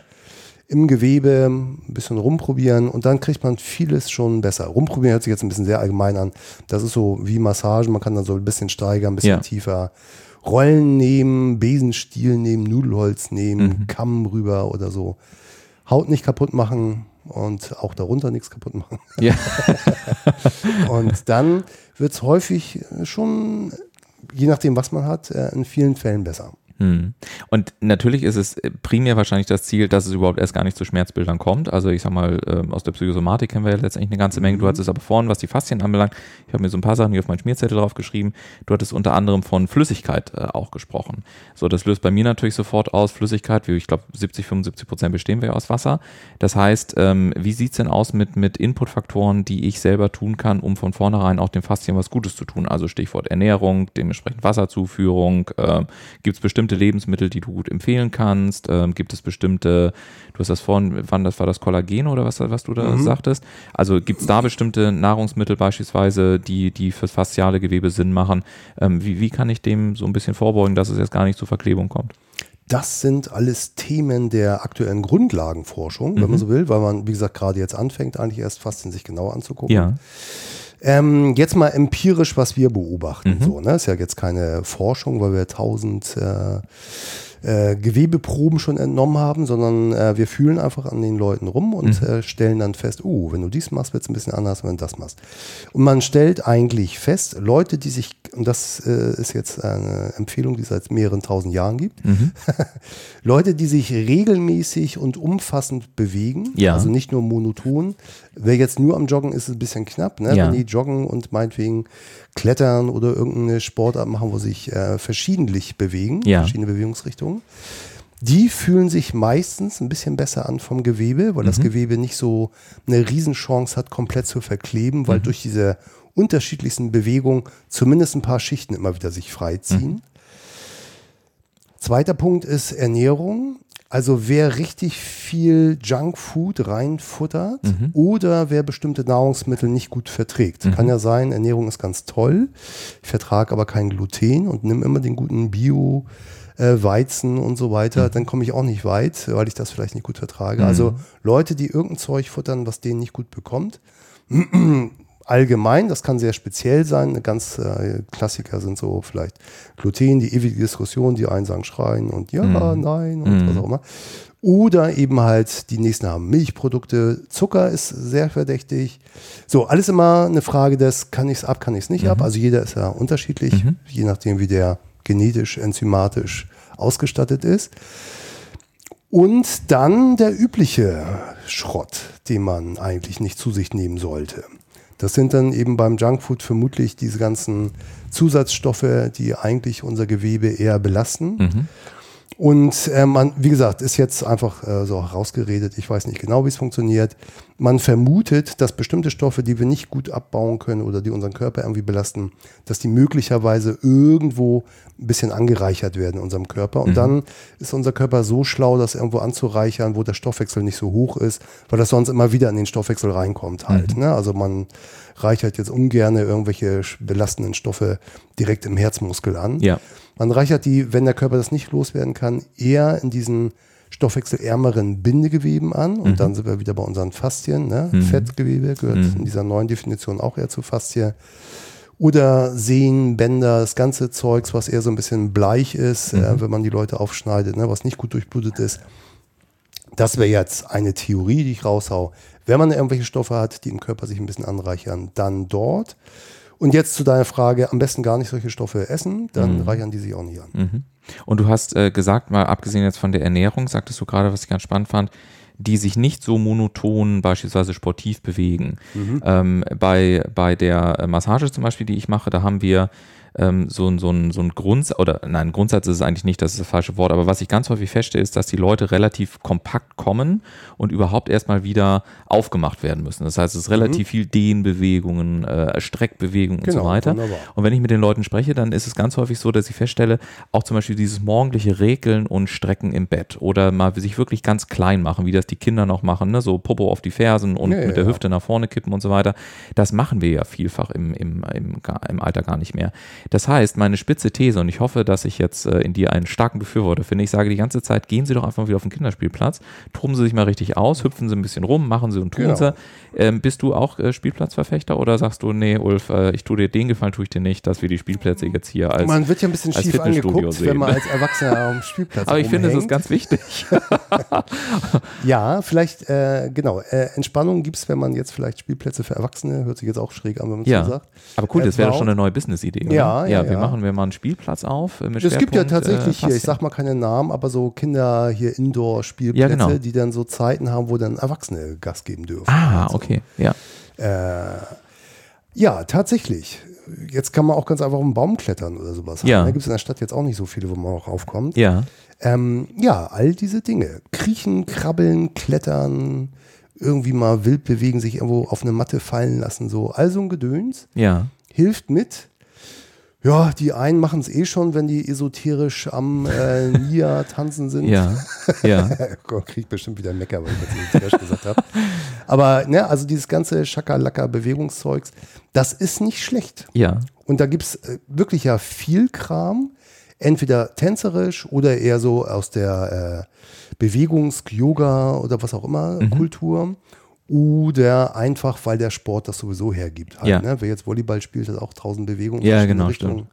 Im Gewebe ein bisschen rumprobieren und dann kriegt man vieles schon besser. Rumprobieren hört sich jetzt ein bisschen sehr allgemein an. Das ist so wie Massagen, man kann dann so ein bisschen steigern, ein bisschen Ja. tiefer. Rollen nehmen, Besenstiel nehmen, Nudelholz nehmen, Mhm. Kamm rüber oder so. Haut nicht kaputt machen und auch darunter nichts kaputt machen. Ja. *laughs* Und dann wird es häufig schon, je nachdem, was man hat, äh, in vielen Fällen besser. Hm. Und natürlich ist es primär wahrscheinlich das Ziel, dass es überhaupt erst gar nicht zu Schmerzbildern kommt. Also ich sag mal, ähm, aus der Psychosomatik kennen wir ja letztendlich eine ganze Menge. Du Mhm. hattest aber vorhin, was die Faszien anbelangt, ich habe mir so ein paar Sachen hier auf meinen Schmierzettel drauf geschrieben. Du hattest unter anderem von Flüssigkeit äh, auch gesprochen. So, das löst bei mir natürlich sofort aus. Flüssigkeit, wie ich glaube 70, 75 Prozent bestehen wir ja aus Wasser. Das heißt, ähm, wie sieht's denn aus mit, mit Inputfaktoren, die ich selber tun kann, um von vornherein auch dem Faszien was Gutes zu tun? Also Stichwort Ernährung, dementsprechend Wasserzuführung. Ähm, Gibt es bestimmte Lebensmittel, die du gut empfehlen kannst? Ähm, gibt es bestimmte, du hast das vorhin, wann das war das Kollagen oder was, was du da Mhm. sagtest? Also gibt es da bestimmte Nahrungsmittel beispielsweise, die, die fürs fasziale Gewebe Sinn machen? Ähm, wie, wie kann ich dem so ein bisschen vorbeugen, dass es jetzt gar nicht zur Verklebung kommt? Das sind alles Themen der aktuellen Grundlagenforschung, wenn man so will, weil man, wie gesagt, gerade jetzt anfängt, eigentlich erst Faszien sich genauer anzugucken. Ja. Ähm, jetzt mal empirisch, was wir beobachten. So, ne? Ist ja jetzt keine Forschung, weil wir tausend äh, äh, Gewebeproben schon entnommen haben, sondern äh, wir fühlen einfach an den Leuten rum und äh, stellen dann fest, oh, wenn du dies machst, wird es ein bisschen anders, wenn du das machst. Und man stellt eigentlich fest, Leute, die sich, und das äh, ist jetzt eine Empfehlung, die es seit mehreren tausend Jahren gibt, *laughs* Leute, die sich regelmäßig und umfassend bewegen, Ja. also nicht nur monoton. Wer jetzt nur am Joggen ist, ist ein bisschen knapp. Ne? Ja. Wenn die joggen und meinetwegen klettern oder irgendeine Sportart machen, wo sich äh, verschiedentlich bewegen, Ja. verschiedene Bewegungsrichtungen, die fühlen sich meistens ein bisschen besser an vom Gewebe, weil das Mhm. Gewebe nicht so eine Riesenchance hat, komplett zu verkleben, weil Mhm. durch diese unterschiedlichsten Bewegungen zumindest ein paar Schichten immer wieder sich freiziehen. Mhm. Zweiter Punkt ist Ernährung. Also wer richtig viel Junkfood reinfuttert oder wer bestimmte Nahrungsmittel nicht gut verträgt. Kann ja sein, Ernährung ist ganz toll. Ich vertrage aber kein Gluten und nimm immer den guten Bio äh, Weizen und so weiter, dann komme ich auch nicht weit, weil ich das vielleicht nicht gut vertrage. Also Leute, die irgendein Zeug futtern, was denen nicht gut bekommt, allgemein, das kann sehr speziell sein. Eine ganz äh, Klassiker sind so vielleicht Gluten, die ewige Diskussion, die einen sagen schreien und ja, nein und was auch immer. Oder eben halt die nächsten haben Milchprodukte, Zucker ist sehr verdächtig. So, alles immer eine Frage des, kann ich es ab, kann ich es nicht ab. Also jeder ist ja unterschiedlich, je nachdem, wie der genetisch, enzymatisch ausgestattet ist. Und dann der übliche Schrott, den man eigentlich nicht zu sich nehmen sollte. Das sind dann eben beim Junkfood vermutlich diese ganzen Zusatzstoffe, die eigentlich unser Gewebe eher belasten. Und äh, man, wie gesagt, ist jetzt einfach äh, so herausgeredet, ich weiß nicht genau, wie es funktioniert. Man vermutet, dass bestimmte Stoffe, die wir nicht gut abbauen können oder die unseren Körper irgendwie belasten, dass die möglicherweise irgendwo ein bisschen angereichert werden in unserem Körper. Und dann ist unser Körper so schlau, das irgendwo anzureichern, wo der Stoffwechsel nicht so hoch ist, weil das sonst immer wieder in den Stoffwechsel reinkommt halt. Ne? Also man reichert jetzt ungern irgendwelche belastenden Stoffe direkt im Herzmuskel an. Ja. Man reichert die, wenn der Körper das nicht loswerden kann, eher in diesen stoffwechselärmeren Bindegeweben an. Und dann sind wir wieder bei unseren Faszien. Ne? Fettgewebe gehört in dieser neuen Definition auch eher zu Faszie. Oder Sehnen, Bänder, das ganze Zeugs, was eher so ein bisschen bleich ist, äh, wenn man die Leute aufschneidet, ne? was nicht gut durchblutet ist. Das wäre jetzt eine Theorie, die ich raushau. Wenn man irgendwelche Stoffe hat, die im Körper sich ein bisschen anreichern, dann dort. Und jetzt zu deiner Frage, am besten gar nicht solche Stoffe essen, dann reichern die sich auch nicht an. Mhm. Und du hast äh, gesagt, mal abgesehen jetzt von der Ernährung, sagtest du gerade, was ich ganz spannend fand, die sich nicht so monoton beispielsweise sportiv bewegen. Ähm, bei, bei der äh, Massage zum Beispiel, die ich mache, da haben wir ähm, so, ein- so ein, so ein Grundsatz, oder nein, Grundsatz ist es eigentlich nicht, das ist das falsche Wort, aber was ich ganz häufig feststelle, ist, dass die Leute relativ kompakt kommen und überhaupt erstmal wieder aufgemacht werden müssen. Das heißt, es ist relativ viel Dehnbewegungen, äh, Streckbewegungen und Genau, so weiter. wunderbar. Und wenn ich mit den Leuten spreche, dann ist es ganz häufig so, dass ich feststelle, auch zum Beispiel dieses morgendliche Regeln und Strecken im Bett oder mal sich wirklich ganz klein machen, wie das die Kinder noch machen, ne? so Popo auf die Fersen und Ja, ja, mit der ja. Hüfte nach vorne kippen und so weiter. Das machen wir ja vielfach im, im, im, im Alter gar nicht mehr. Das heißt, meine spitze These, und ich hoffe, dass ich jetzt äh, in dir einen starken Befürworter finde, ich sage die ganze Zeit, gehen Sie doch einfach wieder auf den Kinderspielplatz, toben Sie sich mal richtig aus, hüpfen Sie ein bisschen rum, machen Sie und tun Genau. Sie. Ähm, bist du auch äh, Spielplatzverfechter oder sagst du, nee, Ulf, äh, ich tue dir den Gefallen, tue ich dir nicht, dass wir die Spielplätze jetzt hier als. man wird ja ein bisschen schief angeguckt, sehen. wenn man als Erwachsener am Spielplatz aber ich finde, es ist ganz wichtig. *laughs* Ja, vielleicht, äh, genau. Äh, Entspannung gibt es, wenn man jetzt vielleicht Spielplätze für Erwachsene, hört sich jetzt auch schräg an, wenn man es Ja. so sagt. Aber cool, Äh, das wäre doch schon eine neue Business-Idee. oder? Ja, Ja, ja, wir ja. machen wir mal einen Spielplatz auf. äh, Es gibt ja Schwerpunkt, tatsächlich äh, hier, ich sag mal keine Namen, aber so Kinder hier Indoor-Spielplätze, Ja, genau. die dann so Zeiten haben, wo dann Erwachsene Gas geben dürfen. Ah, Also, okay, ja. Äh, ja, tatsächlich. Jetzt kann man auch ganz einfach auf einen Baum klettern oder sowas. Ja. Da gibt es in der Stadt jetzt auch nicht so viele, wo man auch raufkommt. Ja, Ähm, ja, all diese Dinge. Kriechen, krabbeln, klettern, irgendwie mal wild bewegen, sich irgendwo auf eine Matte fallen lassen, so. All so ein Gedöns ja. hilft mit. Ja, die einen machen es eh schon, wenn die esoterisch am äh, *laughs* Nia tanzen sind. Ja, ja, *laughs* Krieg bestimmt wieder Mecker, weil ich jetzt esoterisch gesagt habe. Aber ne, also dieses ganze Schakalaka-Bewegungszeugs, das ist nicht schlecht. ja. Und da gibt es äh, wirklich ja viel Kram, entweder tänzerisch oder eher so aus der äh, Bewegungs-, Yoga oder was auch immer Mhm. Kultur. Oder einfach, weil der Sport das sowieso hergibt. Halt, Ja. ne? Wer jetzt Volleyball spielt, hat auch tausend Bewegungen. Ja, genau, Richtungen.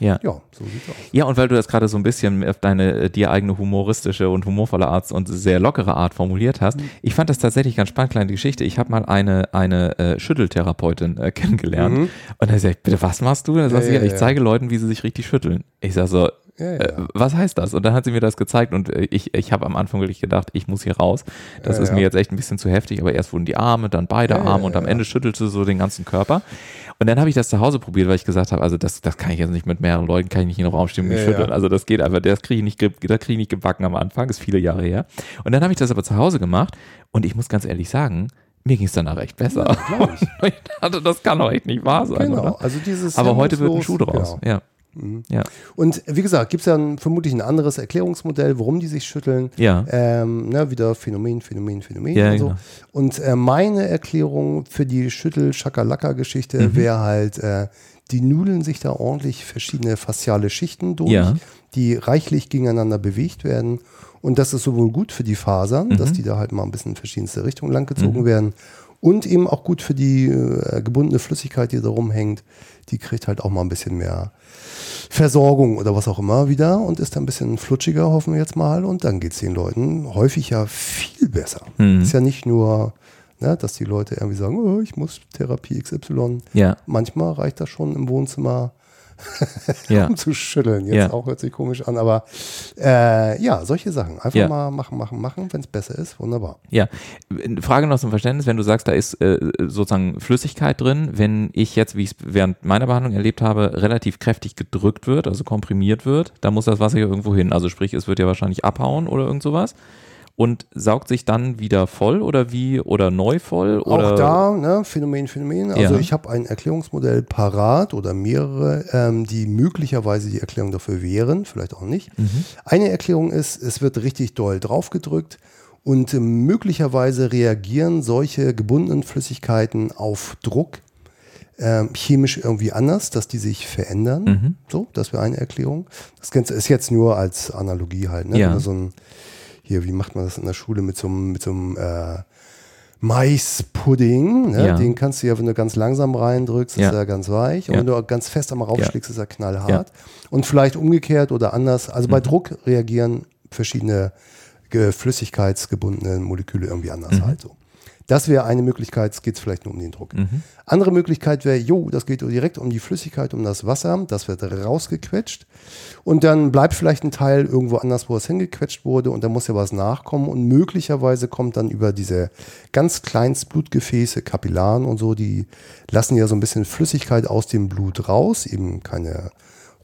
Ja. Ja, so sieht's aus. Ja, und weil du das gerade so ein bisschen auf deine äh, dir eigene humoristische und humorvolle Art und sehr lockere Art formuliert hast, ich fand das tatsächlich ganz spannend, kleine Geschichte. Ich habe mal eine, eine äh, Schütteltherapeutin äh, kennengelernt Mhm. und da sagt ich, bitte, was machst du? Dann Ja, sie, ja, ich ja. zeige Leuten, wie sie sich richtig schütteln. Ich sag so, Ja, ja. äh, was heißt das? Und dann hat sie mir das gezeigt und äh, ich, ich habe am Anfang wirklich gedacht, ich muss hier raus. Das Ja, ist ja. mir jetzt echt ein bisschen zu heftig, aber erst wurden die Arme, dann beide Ja, ja, Arme und am ja. Ende schüttelte so den ganzen Körper. Und dann habe ich das zu Hause probiert, weil ich gesagt habe, also das, das kann ich jetzt nicht mit mehreren Leuten, kann ich nicht in den Raum stehen und mich Ja, schütteln. ja. Also das geht einfach, das kriege ich nicht, das kriege ich nicht gebacken am Anfang, ist viele Jahre her. Und dann habe ich das aber zu Hause gemacht und ich muss ganz ehrlich sagen, mir ging es danach echt besser. glaub ich. *laughs* ich dachte, das kann doch echt nicht wahr sein, Genau, oder? also dieses Aber heute wird ein Schuh draus. Genau. Ja. Ja. Und wie gesagt, gibt es ja ein, vermutlich ein anderes Erklärungsmodell, warum die sich schütteln. Ja. Ähm, ne, wieder Phänomen, Phänomen, Phänomen Ja, und so. genau. Und äh, meine Erklärung für die Schüttel-Schakalaka-Geschichte Mhm. wäre halt, äh, die nudeln sich da ordentlich verschiedene fasziale Schichten durch, Ja. die reichlich gegeneinander bewegt werden. Und das ist sowohl gut für die Fasern, Mhm. dass die da halt mal ein bisschen in verschiedenste Richtungen langgezogen werden. Und eben auch gut für die äh, gebundene Flüssigkeit, die da rumhängt. Die kriegt halt auch mal ein bisschen mehr Versorgung oder was auch immer wieder und ist dann ein bisschen flutschiger, hoffen wir jetzt mal. Und dann geht es den Leuten häufig ja viel besser. Mhm. Ist ja nicht nur, ne, dass die Leute irgendwie sagen, oh, ich muss Therapie XY. Ja. Manchmal reicht das schon im Wohnzimmer *laughs* Ja. um zu schütteln. Jetzt Ja. auch hört sich komisch an, aber äh, ja, solche Sachen. Einfach Ja. mal machen, machen, machen. Wenn es besser ist, wunderbar. Ja, Eine Frage noch zum Verständnis, wenn du sagst, da ist äh, sozusagen Flüssigkeit drin, wenn ich jetzt, wie ich es während meiner Behandlung erlebt habe, relativ kräftig gedrückt wird, also komprimiert wird, dann muss das Wasser ja irgendwo hin. Also sprich, es wird ja wahrscheinlich abhauen oder irgend sowas und saugt sich dann wieder voll oder wie oder neu voll oder Auch da, ne, Phänomen, Phänomen. Also Ja. ich habe ein Erklärungsmodell parat oder mehrere, ähm, die möglicherweise die Erklärung dafür wären, vielleicht auch nicht. Mhm. Eine Erklärung ist, es wird richtig doll draufgedrückt und äh, möglicherweise reagieren solche gebundenen Flüssigkeiten auf Druck ähm, chemisch irgendwie anders, dass die sich verändern. Mhm. So, das wäre eine Erklärung. Das Ganze ist jetzt nur als Analogie halt. Ne? Ja. Wenn du so ein, hier, wie macht man das in der Schule mit so einem, mit so einem äh, Maispudding? Ne? Ja. Den kannst du ja, wenn du ganz langsam reindrückst, Ja. ist er ganz weich. Und Ja. wenn du ganz fest einmal raufschlägst, ist er knallhart. Und vielleicht umgekehrt oder anders. Also Mhm. bei Druck reagieren verschiedene ge- flüssigkeitsgebundene Moleküle irgendwie anders Mhm. halt so. Das wäre eine Möglichkeit, es geht vielleicht nur um den Druck. Mhm. Andere Möglichkeit wäre, jo, das geht direkt um die Flüssigkeit, um das Wasser, das wird rausgequetscht und dann bleibt vielleicht ein Teil irgendwo anders, wo es hingequetscht wurde und da muss ja was nachkommen und möglicherweise kommt dann über diese ganz kleinst Blutgefäße, Kapillaren und so, die lassen ja so ein bisschen Flüssigkeit aus dem Blut raus, eben keine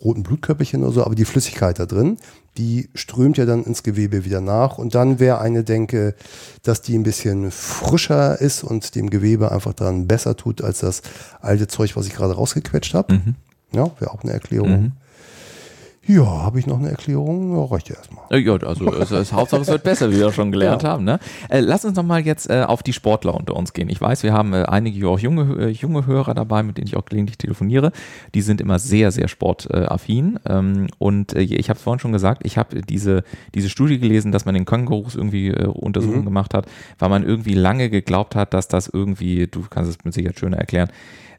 roten Blutkörperchen oder so, aber die Flüssigkeit da drin, die strömt ja dann ins Gewebe wieder nach. Und dann wäre eine Denke, dass die ein bisschen frischer ist und dem Gewebe einfach dann besser tut, als das alte Zeug, was ich gerade rausgequetscht habe. Mhm. Ja, wäre auch eine Erklärung. Ja, habe ich noch eine Erklärung? Ja, reicht ja erstmal. Äh, Ja, also es ist Hauptsache es wird besser, wie wir schon gelernt Ja. haben. Ne? Äh, lass uns noch mal jetzt äh, auf die Sportler unter uns gehen. Ich weiß, wir haben äh, einige auch junge, äh, junge Hörer dabei, mit denen ich auch gelegentlich telefoniere. Die sind immer sehr, sehr sportaffin. Ähm, und äh, ich habe es vorhin schon gesagt, ich habe diese, diese Studie gelesen, dass man den Kängurus irgendwie Untersuchungen gemacht hat, weil man irgendwie lange geglaubt hat, dass das irgendwie, du kannst es mit Sicherheit schöner erklären,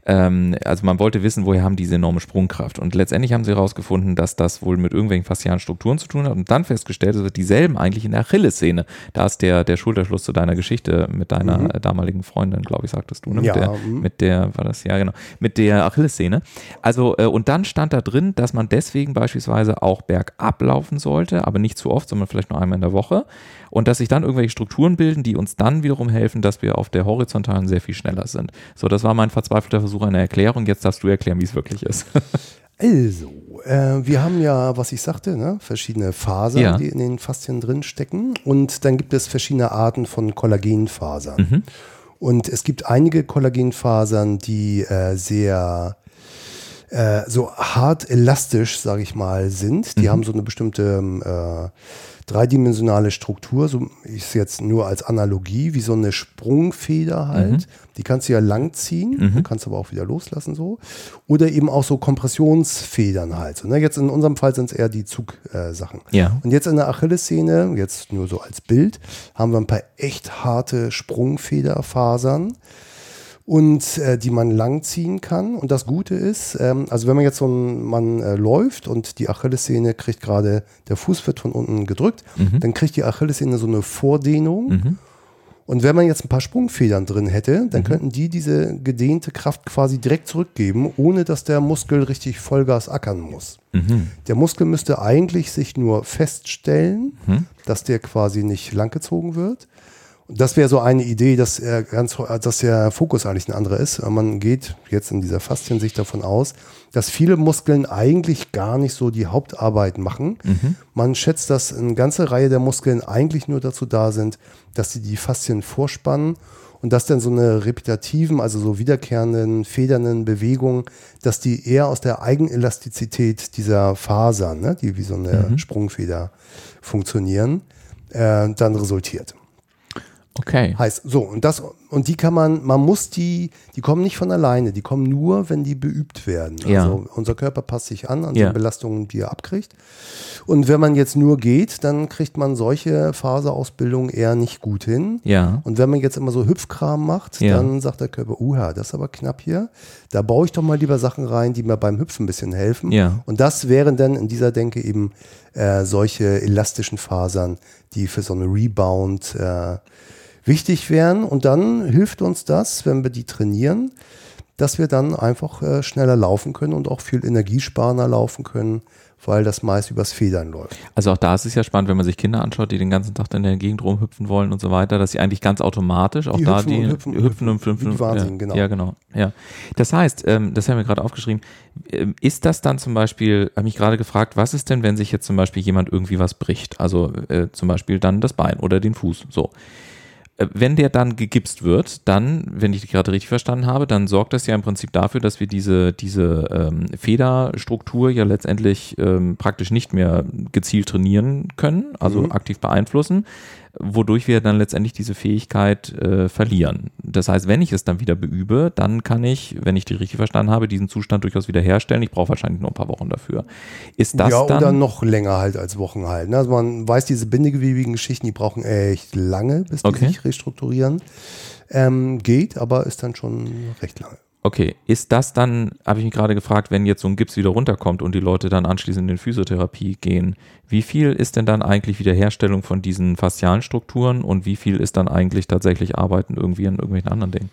Ähm, also man wollte wissen, woher haben diese enorme Sprungkraft. Und letztendlich haben sie herausgefunden, dass das wohl mit irgendwelchen faszialen Strukturen zu tun hat und dann festgestellt, dass dieselben eigentlich in der Achillessehne. Da ist der, der Schulterschluss zu deiner Geschichte mit deiner mhm. damaligen Freundin, glaube ich, sagtest du, ne? Ja, mit, der, mhm. mit der, war das, ja genau, mit der Achillessehne. Also, äh, und dann stand da drin, dass man deswegen beispielsweise auch bergab laufen sollte, aber nicht zu oft, sondern vielleicht nur einmal in der Woche. Und dass sich dann irgendwelche Strukturen bilden, die uns dann wiederum helfen, dass wir auf der horizontalen sehr viel schneller sind. So, das war mein verzweifelter Versuch einer Erklärung. Jetzt darfst du erklären, wie es wirklich ist. *laughs* Also, äh, wir haben ja, was ich sagte, ne, verschiedene Fasern, Ja. die in den Faszien drin stecken. Und dann gibt es verschiedene Arten von Kollagenfasern. Mhm. Und es gibt einige Kollagenfasern, die äh, sehr äh, so hart elastisch, sage ich mal, sind. Die haben so eine bestimmte ähm, äh, dreidimensionale Struktur, so ist jetzt nur als Analogie, wie so eine Sprungfeder halt. Die kannst du ja lang ziehen, du kannst aber auch wieder loslassen so. Oder eben auch so Kompressionsfedern halt. So, ne? Jetzt in unserem Fall sind es eher die Zugsachen. Ja. Und jetzt in der Achillessehne, jetzt nur so als Bild, haben wir ein paar echt harte Sprungfederfasern und äh, die man langziehen kann. Und das Gute ist, ähm, also wenn man jetzt so ein, man äh, läuft und die Achillessehne kriegt gerade, der Fuß wird von unten gedrückt, dann kriegt die Achillessehne so eine Vordehnung. Und wenn man jetzt ein paar Sprungfedern drin hätte, dann könnten die diese gedehnte Kraft quasi direkt zurückgeben, ohne dass der Muskel richtig Vollgas ackern muss. Der Muskel müsste eigentlich sich nur feststellen, dass der quasi nicht langgezogen wird. Das wäre so eine Idee, dass, er ganz, dass der Fokus eigentlich ein anderer ist. Man geht jetzt in dieser Fasziensicht davon aus, dass viele Muskeln eigentlich gar nicht so die Hauptarbeit machen. Man schätzt, dass eine ganze Reihe der Muskeln eigentlich nur dazu da sind, dass sie die Faszien vorspannen und dass dann so eine repetitiven, also so wiederkehrenden, federnden Bewegungen, dass die eher aus der Eigenelastizität dieser Fasern, ne, die wie so eine Sprungfeder funktionieren, äh, dann resultiert. Okay. Heißt, so, und das, und die kann man, man muss die, die kommen nicht von alleine, die kommen nur, wenn die beübt werden. Ja. Also unser Körper passt sich an, an Ja. die Belastungen, die er abkriegt. Und wenn man jetzt nur geht, dann kriegt man solche Faserausbildungen eher nicht gut hin. Ja. Und wenn man jetzt immer so Hüpfkram macht, Ja. dann sagt der Körper, uha, das ist aber knapp hier. Da baue ich doch mal lieber Sachen rein, die mir beim Hüpfen ein bisschen helfen. Ja. Und das wären dann in dieser Denke eben äh, solche elastischen Fasern, die für so eine Rebound äh, wichtig wären. Und dann hilft uns das, wenn wir die trainieren, dass wir dann einfach äh, schneller laufen können und auch viel energiesparender laufen können, weil das meist übers Federn läuft. Also auch da ist es ja spannend, wenn man sich Kinder anschaut, die den ganzen Tag in der Gegend rumhüpfen wollen und so weiter, dass sie eigentlich ganz automatisch auch Die da hüpfen die und hüpfen und hüpfen und hüpfen. hüpfen. Wahnsinnigen, ja, genau. Ja, genau. Ja. Das heißt, ähm, das haben wir gerade aufgeschrieben, ähm, ist das dann zum Beispiel, habe mich gerade gefragt, was ist denn, wenn sich jetzt zum Beispiel jemand irgendwie was bricht? Also äh, zum Beispiel dann das Bein oder den Fuß. So. Äh, Wenn der dann gegipst wird, dann, wenn ich dich gerade richtig verstanden habe, dann sorgt das ja im Prinzip dafür, dass wir diese, diese ähm, Federstruktur ja letztendlich ähm, praktisch nicht mehr gezielt trainieren können, also aktiv beeinflussen, wodurch wir dann letztendlich diese Fähigkeit äh, verlieren. Das heißt, wenn ich es dann wieder beübe, dann kann ich, wenn ich die richtig verstanden habe, diesen Zustand durchaus wiederherstellen. Ich brauche wahrscheinlich nur ein paar Wochen dafür. Ist das ja, dann oder noch länger halt als Wochen halt. Ne? Also man weiß, diese bindegewebigen Geschichten, die brauchen echt lange, bis die Okay. sich restrukturieren. Ähm, geht, aber ist dann schon recht lange. Okay, ist das dann, habe ich mich gerade gefragt, wenn jetzt so ein Gips wieder runterkommt und die Leute dann anschließend in Physiotherapie gehen, wie viel ist denn dann eigentlich Wiederherstellung von diesen faszialen Strukturen und wie viel ist dann eigentlich tatsächlich Arbeiten irgendwie an irgendwelchen anderen Dingen?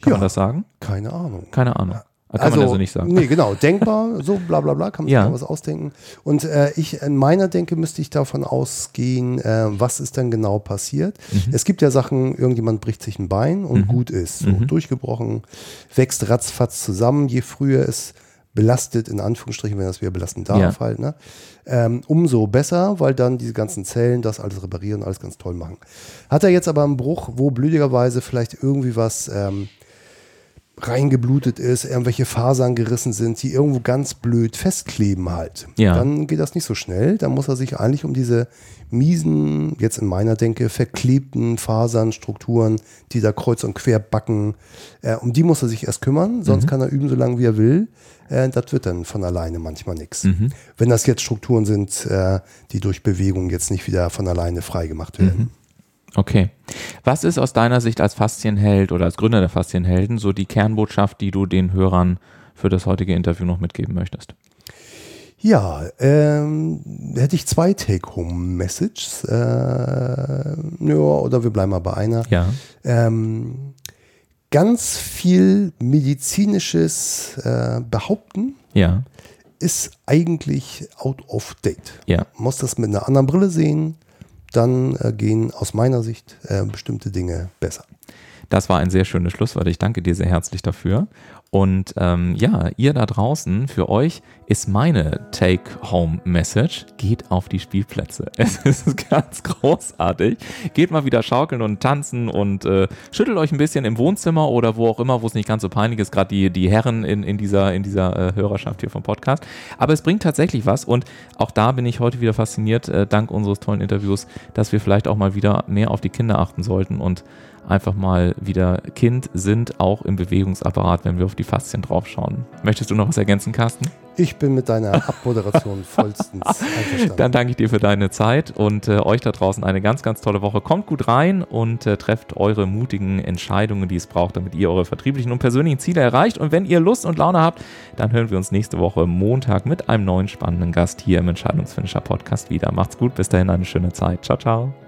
Kann Ja. man das sagen? Keine Ahnung. Keine Ahnung. Kann man also nicht sagen. Nee, genau. *laughs* Denkbar, so bla bla bla, kann man Ja. sich da was ausdenken. Und äh, ich, in meiner Denke müsste ich davon ausgehen, äh, was ist denn genau passiert. Mhm. Es gibt ja Sachen, irgendjemand bricht sich ein Bein und gut ist. So Mhm. durchgebrochen, wächst ratzfatz zusammen, je früher es belastet, in Anführungsstrichen, wenn das wieder belasten darf Ja. halt, ne? ähm, umso besser, weil dann diese ganzen Zellen das alles reparieren, alles ganz toll machen. Hat er jetzt aber einen Bruch, wo blödigerweise vielleicht irgendwie was ähm, reingeblutet ist, irgendwelche Fasern gerissen sind, die irgendwo ganz blöd festkleben halt. Ja. Dann geht das nicht so schnell. Dann muss er sich eigentlich um diese miesen, jetzt in meiner Denke, verklebten Fasern, Strukturen, die da kreuz und quer backen, äh, um die muss er sich erst kümmern, sonst Mhm. kann er üben, so lange wie er will. Äh, das wird dann von alleine manchmal nichts. Mhm. Wenn das jetzt Strukturen sind, äh, die durch Bewegung jetzt nicht wieder von alleine freigemacht werden. Okay. Was ist aus deiner Sicht als Faszienheld oder als Gründer der Faszienhelden so die Kernbotschaft, die du den Hörern für das heutige Interview noch mitgeben möchtest? Ja, ähm, hätte ich zwei Take-Home-Messages. Äh, ja, oder wir bleiben mal bei einer. Ja. Ähm, ganz viel medizinisches äh, Behaupten Ja. ist eigentlich out of date. Ja. Man muss das mit einer anderen Brille sehen, dann äh, gehen aus meiner Sicht äh, bestimmte Dinge besser. Das war ein sehr schönes Schlusswort. Ich danke dir sehr herzlich dafür. Und ähm, ja, ihr da draußen, für euch ist meine Take-Home-Message, geht auf die Spielplätze. *laughs* Es ist ganz großartig. Geht mal wieder schaukeln und tanzen und äh, schüttelt euch ein bisschen im Wohnzimmer oder wo auch immer, wo es nicht ganz so peinlich ist, gerade die, die Herren in, in dieser, in dieser äh, Hörerschaft hier vom Podcast. Aber es bringt tatsächlich was und auch da bin ich heute wieder fasziniert, äh, dank unseres tollen Interviews, dass wir vielleicht auch mal wieder mehr auf die Kinder achten sollten und einfach mal wieder Kind sind, auch im Bewegungsapparat, wenn wir auf die Faszien draufschauen. Möchtest du noch was ergänzen, Carsten? Ich bin mit deiner *laughs* Abmoderation vollstens einverstanden. Dann danke ich dir für deine Zeit und äh, euch da draußen eine ganz, ganz tolle Woche. Kommt gut rein und äh, trefft eure mutigen Entscheidungen, die es braucht, damit ihr eure vertrieblichen und persönlichen Ziele erreicht. Und wenn ihr Lust und Laune habt, dann hören wir uns nächste Woche Montag mit einem neuen spannenden Gast hier im Entscheidungsfinisher Podcast wieder. Macht's gut, bis dahin eine schöne Zeit. Ciao, ciao.